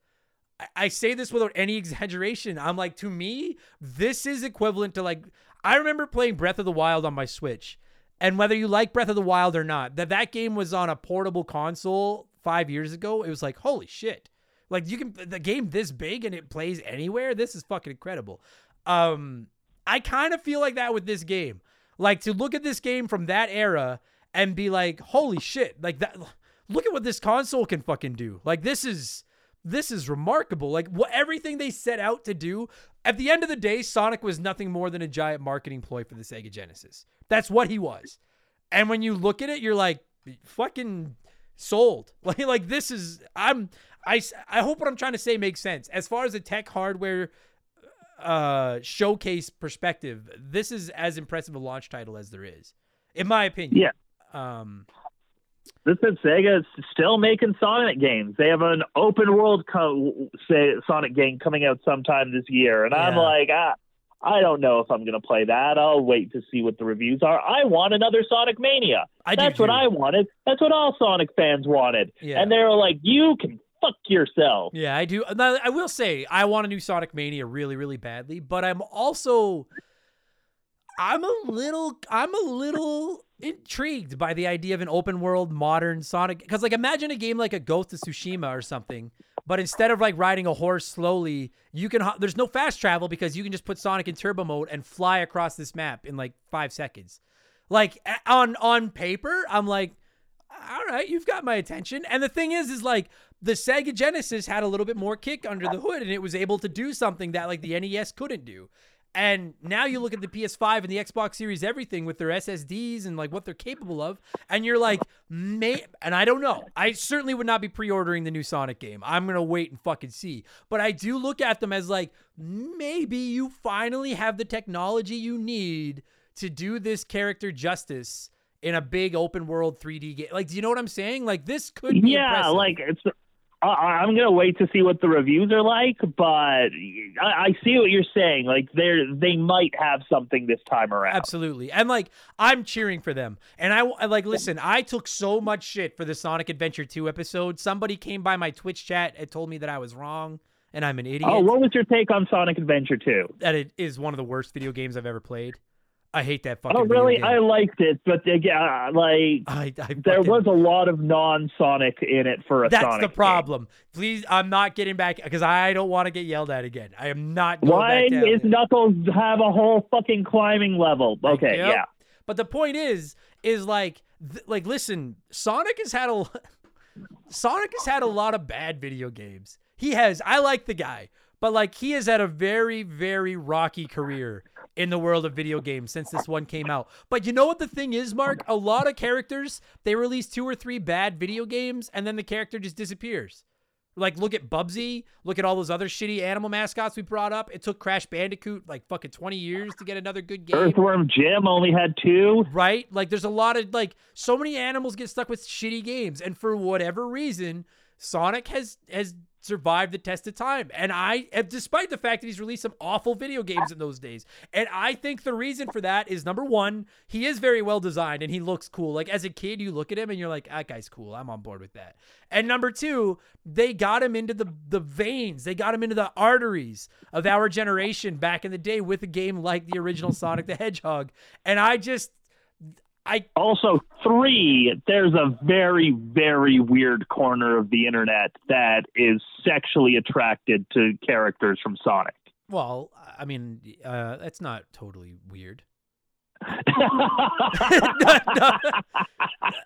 I- say this without any exaggeration. I'm like, to me, this is equivalent to like, I remember playing Breath of the Wild on my Switch. And whether you like Breath of the Wild or not, that that game was on a portable console five years ago, it was like, holy shit. Like you can the game this big and it plays anywhere. This is fucking incredible. Um, I kind of feel like that with this game. Like to look at this game from that era and be like, holy shit, like that. Look at what this console can fucking do. Like this is this is remarkable. Like what everything they set out to do. At the end of the day, Sonic was nothing more than a giant marketing ploy for the Sega Genesis. That's what he was. And when you look at it, you're like, fucking sold. Like like this is I'm I I hope what I'm trying to say makes sense. As far as a tech hardware uh showcase perspective, this is as impressive a launch title as there is. In my opinion. Yeah. Um This is Sega is still making Sonic games. They have an open world co- say, Sonic game coming out sometime this year, and I'm like, ah, I don't know if I'm going to play that. I'll wait to see what the reviews are. I want another Sonic Mania. I That's what. I wanted. That's what all Sonic fans wanted. Yeah. And they were like, you can fuck yourself. Yeah, I do. Now, I will say I want a new Sonic Mania really, really badly, but I'm also I'm a little I'm a little intrigued by the idea of an open world modern Sonic because like imagine a game like a Ghost of Tsushima or something, but instead of like riding a horse slowly, you can there's no fast travel because you can just put Sonic in turbo mode and fly across this map in like 5 seconds. Like on on paper, I'm like all right, you've got my attention. And the thing is, is like the Sega Genesis had a little bit more kick under the hood and it was able to do something that like the NES couldn't do. And now you look at the PS5 and the Xbox Series everything with their SSDs and like what they're capable of, and you're like, may and I don't know. I certainly would not be pre-ordering the new Sonic game. I'm gonna wait and fucking see. But I do look at them as like maybe you finally have the technology you need to do this character justice in a big open world 3D game. Like, do you know what I'm saying? Like, this could be Yeah, impressive. like it's. I I'm gonna wait to see what the reviews are like, but I, I see what you're saying. Like they they might have something this time around. Absolutely. And like I'm cheering for them. And I I, like listen, I took so much shit for the Sonic Adventure 2 episode. Somebody came by my Twitch chat and told me that I was wrong and I'm an oh, idiot. Oh, what was your take on Sonic Adventure 2? that it is one of the worst video games I've ever played. I hate that fucking Oh, really? game. I liked it, but yeah, like I, I there was a lot of non-Sonic in it for a sonic That's Sonic. the game. problem. Please, I'm not getting back because I don't want to get yelled at again. I am not going Why is. Knuckles have a whole fucking climbing level? Okay, Yep. yeah. But the point is, is like, th- like, listen, Sonic has had a, Sonic has had a lot of bad video games. He has. I like the guy, but like, he has had a very, very rocky career in the world of video games since this one came out. But you know what the thing is, Mark? A lot of characters they release two or three bad video games, and then the character just disappears. Like, look at Bubsy. Look at all those other shitty animal mascots we brought up. It took Crash Bandicoot like fucking 20 years to get another good game. Earthworm Jim only had two. Right? Like there's a lot of like so many animals get stuck with shitty games and for whatever reason Sonic has has survived the test of time. And I despite the fact that he's released some awful video games in those days. And I think the reason for that is number 1, he is very well designed and he looks cool. Like as a kid you look at him and you're like that guy's cool. I'm on board with that. And number 2, they got him into the the veins. They got him into the arteries of our generation back in the day with a game like the original Sonic the Hedgehog. And I just I Also, three, there's a very, very weird corner of the internet that is sexually attracted to characters from Sonic. well, I mean, uh, that's not totally weird.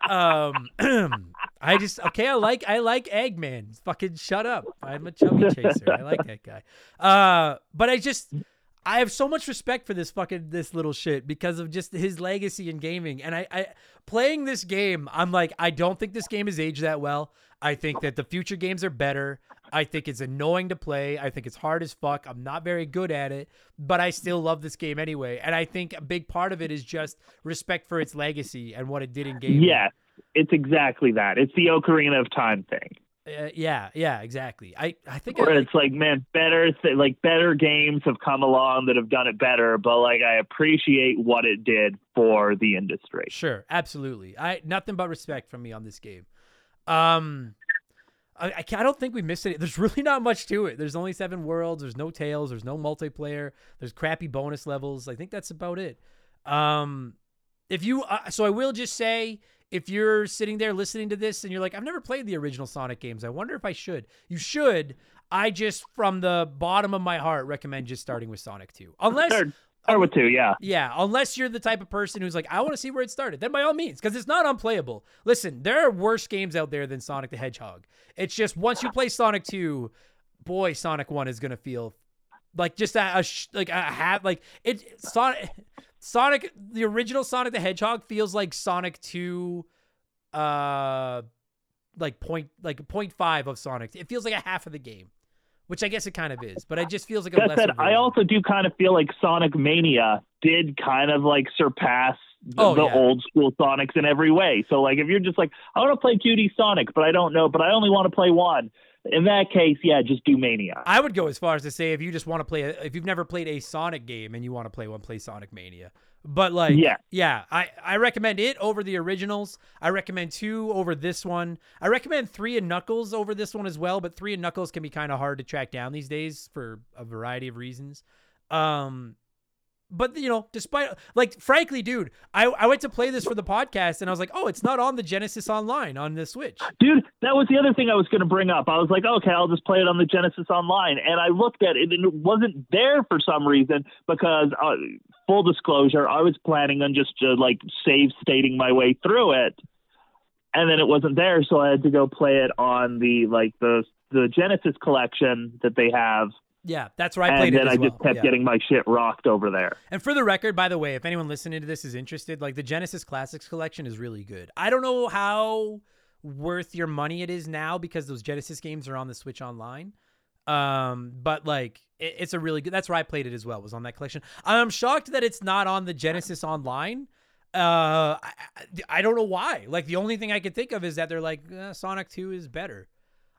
Um, I just okay. I like I like Eggman. Fucking shut up. I'm a chubby chaser. I like that guy. Uh, but I just I have so much respect for this fucking this little shit because of just his legacy in gaming. And I, I playing this game, I'm like, I don't think this game has aged that well. I think that the future games are better. I think it's annoying to play. I think it's hard as fuck. I'm not very good at it, but I still love this game anyway. And I think a big part of it is just respect for its legacy and what it did in gaming. yes, it's exactly that. It's the Ocarina of Time thing. Uh, yeah, yeah, exactly. I I think Where I, it's like, man, better th- like better games have come along that have done it better, but like I appreciate what it did for the industry. Sure, absolutely. I nothing but respect from me on this game. Um, I, I, I don't think we missed it. There's really not much to it. There's only seven worlds. There's no tails. There's no multiplayer. There's crappy bonus levels. I think that's about it. Um, if you, uh, so I will just say, if you're sitting there listening to this and you're like, I've never played the original Sonic games. I wonder if I should. You should. I just, from the bottom of my heart, recommend just starting with Sonic 2. Unless, Start, start with two, yeah. yeah, unless you're the type of person who's like, I want to see where it started, then by all means, because it's not unplayable. Listen, there are worse games out there than Sonic the Hedgehog. It's just once you play Sonic 2, boy, Sonic 1 is gonna feel like just a, a sh- like a hat like it Sonic Sonic the original Sonic the Hedgehog feels like Sonic 2 uh like point like point five of Sonic. It feels like a half of the game. Which I guess it kind of is, but it just feels like a That lesser said, I also do kind of feel like Sonic Mania did kind of like surpass the, Oh, the yeah. old school Sonics in every way. So like if you're just like, I want to play 2D Sonic, but I don't know, but I only want to play one. In that case, yeah, just do Mania. I would go as far as to say if you just want to play, a, if you've never played a Sonic game and you want to play one, play Sonic Mania. But like, Yeah. yeah, I I recommend it over the originals. I recommend two over this one. I recommend three and Knuckles over this one as well. But three and Knuckles can be kind of hard to track down these days for a variety of reasons. Um, but you know, despite like, frankly, dude, I I went to play this for the podcast and I was like, oh, it's not on the Genesis Online on the Switch. Dude, that was the other thing I was going to bring up. I was like, okay, I'll just play it on the Genesis Online. And I looked at it and it wasn't there for some reason because, uh, full disclosure, I was planning on just uh, like save stating my way through it. And then it wasn't there. So I had to go play it on the, like, the, the Genesis collection that they have. Yeah, that's where I played it. And then I well. just kept Yeah. getting my shit rocked over there. And for the record, by the way, if anyone listening to this is interested, like the Genesis Classics collection is really good. I don't know how worth your money it is now because those Genesis games are on the Switch Online. Um, but like it, it's a really good. That's where I played it as well. Was on that collection. I'm shocked that it's not on the Genesis Online. Uh, I, I, don't know why. Like the only thing I could think of is that they're like uh, Sonic Two is better.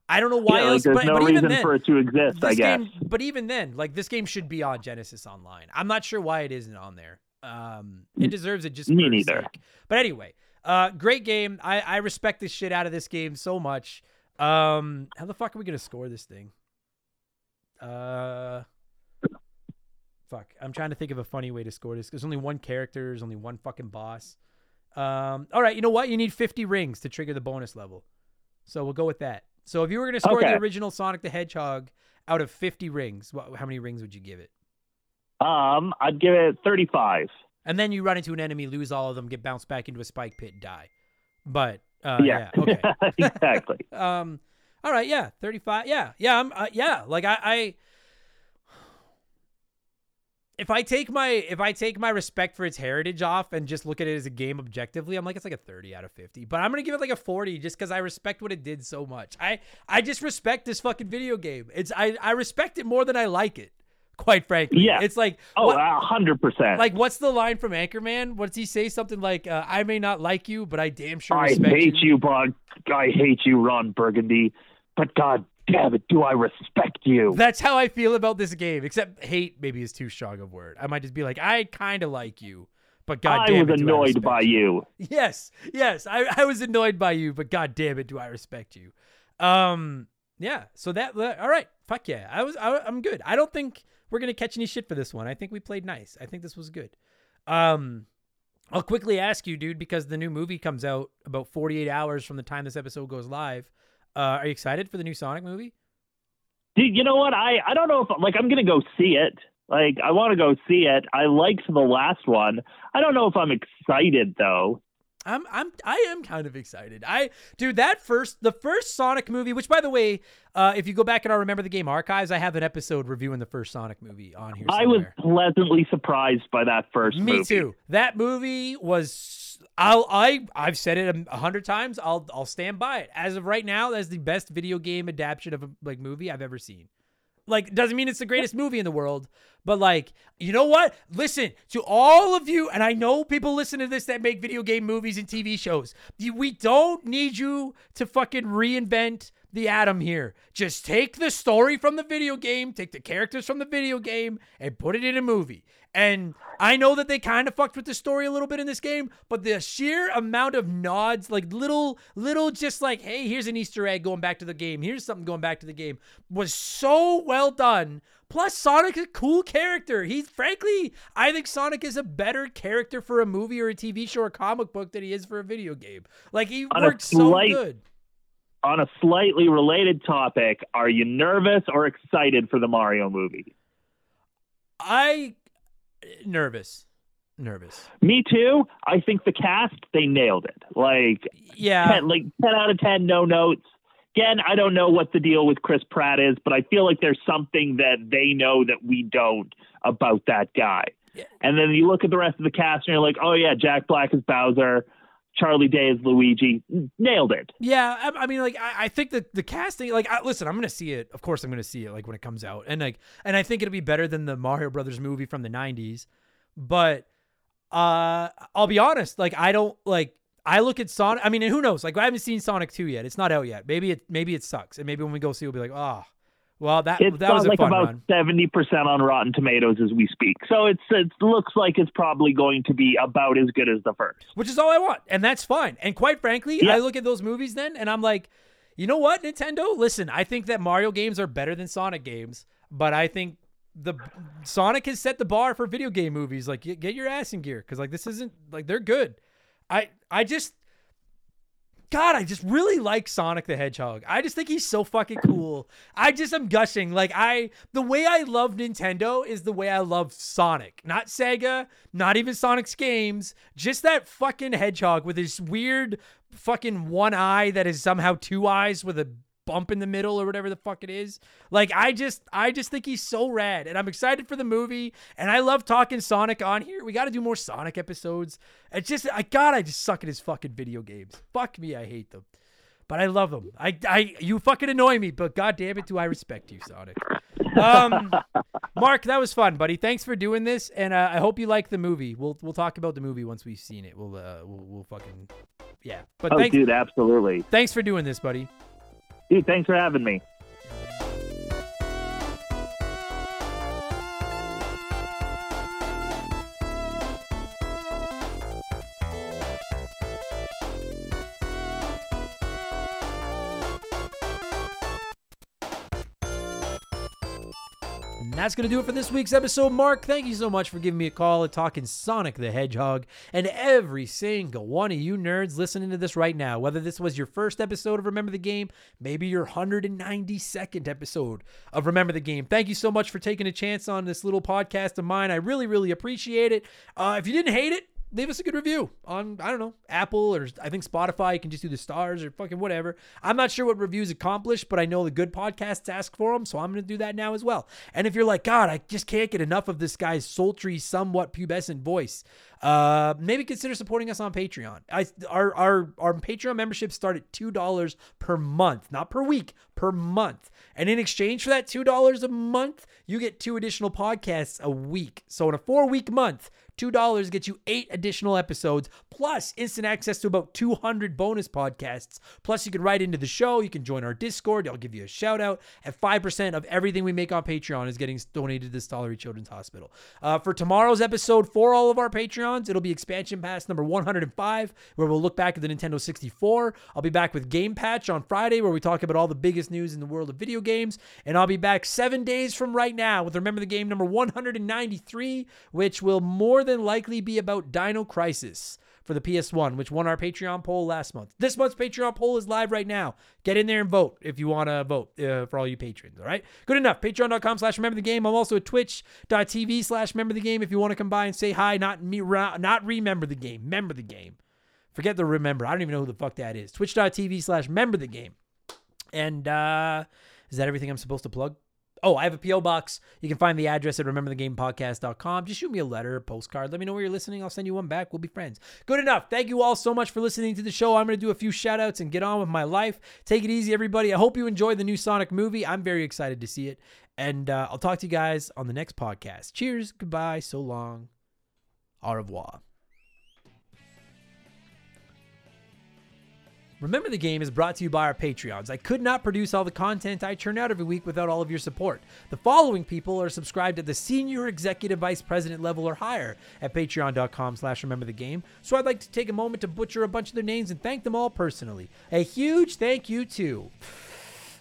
I don't know why yeah, like, there's but, no but even reason then, for it to exist, I this guess. game, but even then, like this game should be on Genesis Online. I'm not sure why it isn't on there. Um, it deserves it just Me neither. sake. But anyway, uh, great game. I I respect the shit out of this game so much. Um, how the fuck are we gonna score this thing? Uh, fuck. I'm trying to think of a funny way to score this. There's only one character. There's only one fucking boss. Um, all right. You know what? You need 50 rings to trigger the bonus level. So we'll go with that. So if you were gonna score the original Sonic the Hedgehog out of 50 rings, what, how many rings would you give it? Um, I'd give it 35. And then you run into an enemy, lose all of them, get bounced back into a spike pit, die. But uh, yeah. yeah, okay. exactly. um, all right, yeah, thirty-five. Yeah, yeah, I'm, uh, yeah. Like I, I, if I take my if I take my respect for its heritage off and just look at it as a game objectively, I'm like it's like a thirty out of fifty. But I'm gonna give it like a forty just because I respect what it did so much. I I just respect this fucking video game. It's I I respect it more than I like it. Quite frankly, Yeah. It's like Oh, a hundred percent. like what's the line from Anchorman? What does he say? Something like, uh, "I may not like you, but I damn sure I hate you." you, Bond. I hate you, Ron Burgundy. But God damn it, do I respect you? That's how I feel about this game. Except hate maybe is too strong of word. I might just be like, I kind of like you, but God I damn was it, do annoyed respect by you. Yes, yes, I, I was annoyed by you, but God damn it, do I respect you? Um, yeah. So that all right, fuck yeah, I was I, I'm good. I don't think we're gonna catch any shit for this one. I think we played nice. I think this was good. Um, I'll quickly ask you, dude, because the new movie comes out about 48 hours from the time this episode goes live. Uh, are you excited for the new Sonic movie? Dude, you know what? I, I don't know if like I'm gonna go see it. Like I want to go see it. I liked the last one. I don't know if I'm excited though. I'm I'm I am kind of excited. I dude that first the first Sonic movie, which by the way, uh, if you go back and I remember the game archives, I have an episode reviewing the first Sonic movie on here. I was pleasantly surprised by that first Me movie. too. That movie was I'll I I've said it a, hundred times. I'll I'll stand by it. As of right now, that's the best video game adaptation of a like movie I've ever seen. Like doesn't mean it's the greatest movie in the world, But like, you know what? Listen to all of you, and I know people listen to this that make video game movies and TV shows. We don't need you to fucking reinvent the Atom here. Just take the story from the video game, take the characters from the video game, and put it in a movie. And I know that they kind of fucked with the story a little bit in this game, but the sheer amount of nods, like little, little, just like, hey, here's an Easter egg going back to the game, here's something going back to the game, was so well done. Plus, Sonic is a cool character. He's frankly, I think Sonic is a better character for a movie or a TV show or comic book than he is for a video game. Like he On a works so good. On a slightly related topic, are you nervous or excited for the Mario movie? I nervous, nervous. Me too. I think the cast they nailed it. Like Yeah, 10, like 10 out of 10 no notes again i don't know what the deal with chris pratt is but i feel like there's something that they know that we don't about that guy Yeah. and then you look at the rest of the cast and you're like oh yeah jack black is bowser charlie day is luigi nailed it Yeah, I, I mean, like, I, I think that the casting, like, I, listen, I'm gonna see it. Of course, I'm gonna see it, like, when it comes out, and like, and I think it'll be better than the Mario Brothers movie from the '90s. But, uh, I'll be honest, like, I don't like. I look at Sonic. I mean, who knows? Like, I haven't seen Sonic 2 yet. It's not out yet. Maybe it, maybe it sucks, and maybe when we go see, we'll be like, oh, well, that it's that was a like about 70% on rotten tomatoes as we speak so it's it looks like it's probably going to be about as good as the first which is all I want, and that's fine. And quite frankly, Yeah. I look at those movies then, and I'm like, you know what, Nintendo? Listen, I think that Mario games are better than Sonic games, but I think the Sonic has set the bar for video game movies. Like, get your ass in gear, because like this isn't like they're good. I I just. God, I just really like Sonic the Hedgehog. I just think he's so fucking cool. I just am gushing. Like I the way I love Nintendo is the way I love Sonic. Not Sega, not even Sonic's games, just that fucking hedgehog with his weird fucking one eye that is somehow two eyes with a bump in the middle or whatever the fuck it is. Like I just I just think he's so rad and I'm excited for the movie and I love talking Sonic on here. We got to do more Sonic episodes. It's just I god I just suck at his fucking video games. Fuck me, I hate them. But I love them. I I you fucking annoy me, but god damn it do I respect you, Sonic. Um Mark, that was fun, buddy. Thanks for doing this and uh, I hope you like the movie. We'll we'll talk about the movie once we've seen it. We'll uh we'll, we'll fucking yeah. But oh thanks dude absolutely thanks for doing this, buddy. Dude thanks for having me that's going to do it for this week's episode. Mark, thank you so much for giving me a call and talking Sonic the Hedgehog. And every single one of you nerds listening to this right now, whether this was your first episode of Remember the Game, maybe your 192nd episode of Remember the Game, thank you so much for taking a chance on this little podcast of mine. I really, really appreciate it. Uh, if you didn't hate it, leave us a good review on I don't know Apple or I think Spotify. You can just do the stars or fucking whatever. I'm not sure what reviews accomplish, but I know the good podcasts ask for them, so I'm to do that now as well. And if you're like, God, I just can't get enough of this guy's sultry, somewhat pubescent voice, uh, maybe consider supporting us on Patreon. I our our our Patreon membership start at two dollars per month, not per week, per month. And in exchange for that two dollars a month, you get two additional podcasts a week. So in a four week month. $2 gets you eight additional episodes, plus instant access to about 200 bonus podcasts. Plus, you can write into the show. You can join our Discord. I'll give you a shout out. And 5% of everything we make on Patreon is getting donated to Stollery Children's Hospital. Uh, for tomorrow's episode, for all of our Patreons, it'll be expansion pass number 105, where we'll look back at the Nintendo 64. I'll be back with Game Patch on Friday, where we talk about all the biggest news in the world of video games. And I'll be back seven days from right now with Remember the Game number 193, which will more than likely be about Dino Crisis for the PS1, which won our Patreon poll last month. This month's Patreon poll is live right now. Get in there and vote if you want to vote uh, for all you patrons, all right? Good enough. Patreon.com slash remember the game. I'm also at twitch.tv slash remember the game if you want to come by and say hi, not me, not remember the game, remember the game. Forget the remember. I don't even know who the fuck that is. Twitch.tv slash remember the game. And uh, is that everything I'm supposed to plug? Oh, I have a P.O. box. You can find the address at rememberthegamepodcast.com. Just shoot me a letter, a postcard. Let me know where you're listening. I'll send you one back. We'll be friends. Good enough. Thank you all so much for listening to the show. I'm going to do a few shout outs and get on with my life. Take it easy, everybody. I hope you enjoy the new Sonic movie. I'm very excited to see it. And uh, I'll talk to you guys on the next podcast. Cheers. Goodbye. So long. Au revoir. Remember the Game is brought to you by our Patreons. I could not produce all the content I churn out every week without all of your support. The following people are subscribed at the senior executive vice president level or higher at patreon.com slash remember the game. So I'd like to take a moment to butcher a bunch of their names and thank them all personally. A huge thank you to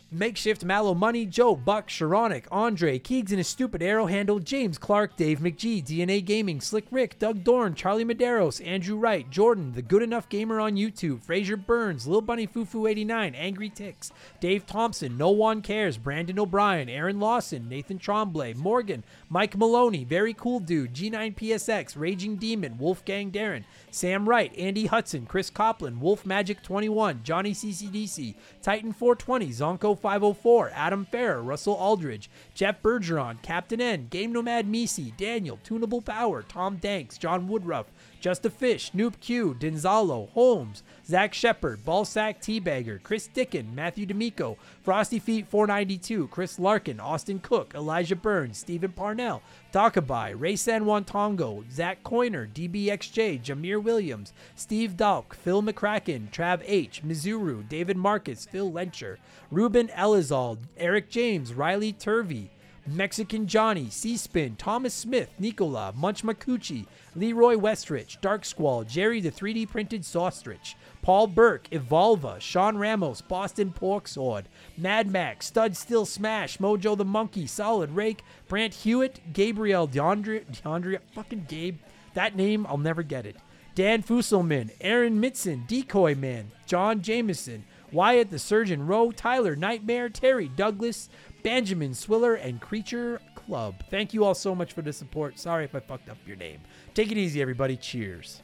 Makeshift Mallow Money, Joe, Buck, Sharonic, Andre, Keegs and his stupid arrow handle, James, Clark, Dave McGee, DNA Gaming, Slick Rick, Doug Dorn, Charlie Medeiros, Andrew Wright, Jordan, The Good Enough Gamer on YouTube, Fraser Burns, Lil Bunny Fufu 89, Angry Ticks, Dave Thompson, No One Cares, Brandon O'Brien, Aaron Lawson, Nathan Tremblay, Morgan, Mike Maloney, Very Cool Dude, G9PSX, Raging Demon, Wolfgang Darren, Sam Wright, Andy Hudson, Chris Copland, Wolf Magic 21, Johnny CCDC, Titan 420, Zonko 504, Adam Farrer, Russell Aldridge, Jeff Bergeron, Captain N, Game Nomad Misi, Daniel, Tunable Power, Tom Danks, John Woodruff, Just a Fish, Noob Q, Denzalo, Holmes, Zach Shepard, Ballsack Teabagger, Chris Dickin, Matthew D'Amico, Frosty Feet 492, Chris Larkin, Austin Cook, Elijah Burns, Stephen Parnell, Takabai, Ray San Tongo, Zach Coiner, DBXJ, Jameer Williams, Steve Dalk, Phil McCracken, Trav H, Mizuru, David Marcus, Phil Lencher, Ruben Elizald, Eric James, Riley Turvey, Mexican Johnny, C-Spin, Thomas Smith, Nikola, Munch Makuchi, Leroy Westrich, Dark Squall, Jerry the 3D printed Saustrich, Paul Burke, Evolva, Sean Ramos, Boston Pork Sword, Mad Max, Stud Still Smash, Mojo the Monkey, Solid Rake, Brant Hewitt, Gabriel DeAndre, DeAndre, fucking Gabe, that name, I'll never get it. Dan Fusselman, Aaron Mitson, Decoy Man, John Jameson, Wyatt the Surgeon Rowe, Tyler Nightmare, Terry Douglas, Benjamin Swiller, and Creature Club. Thank you all so much for the support. Sorry if I fucked up your name. Take it easy, everybody. Cheers.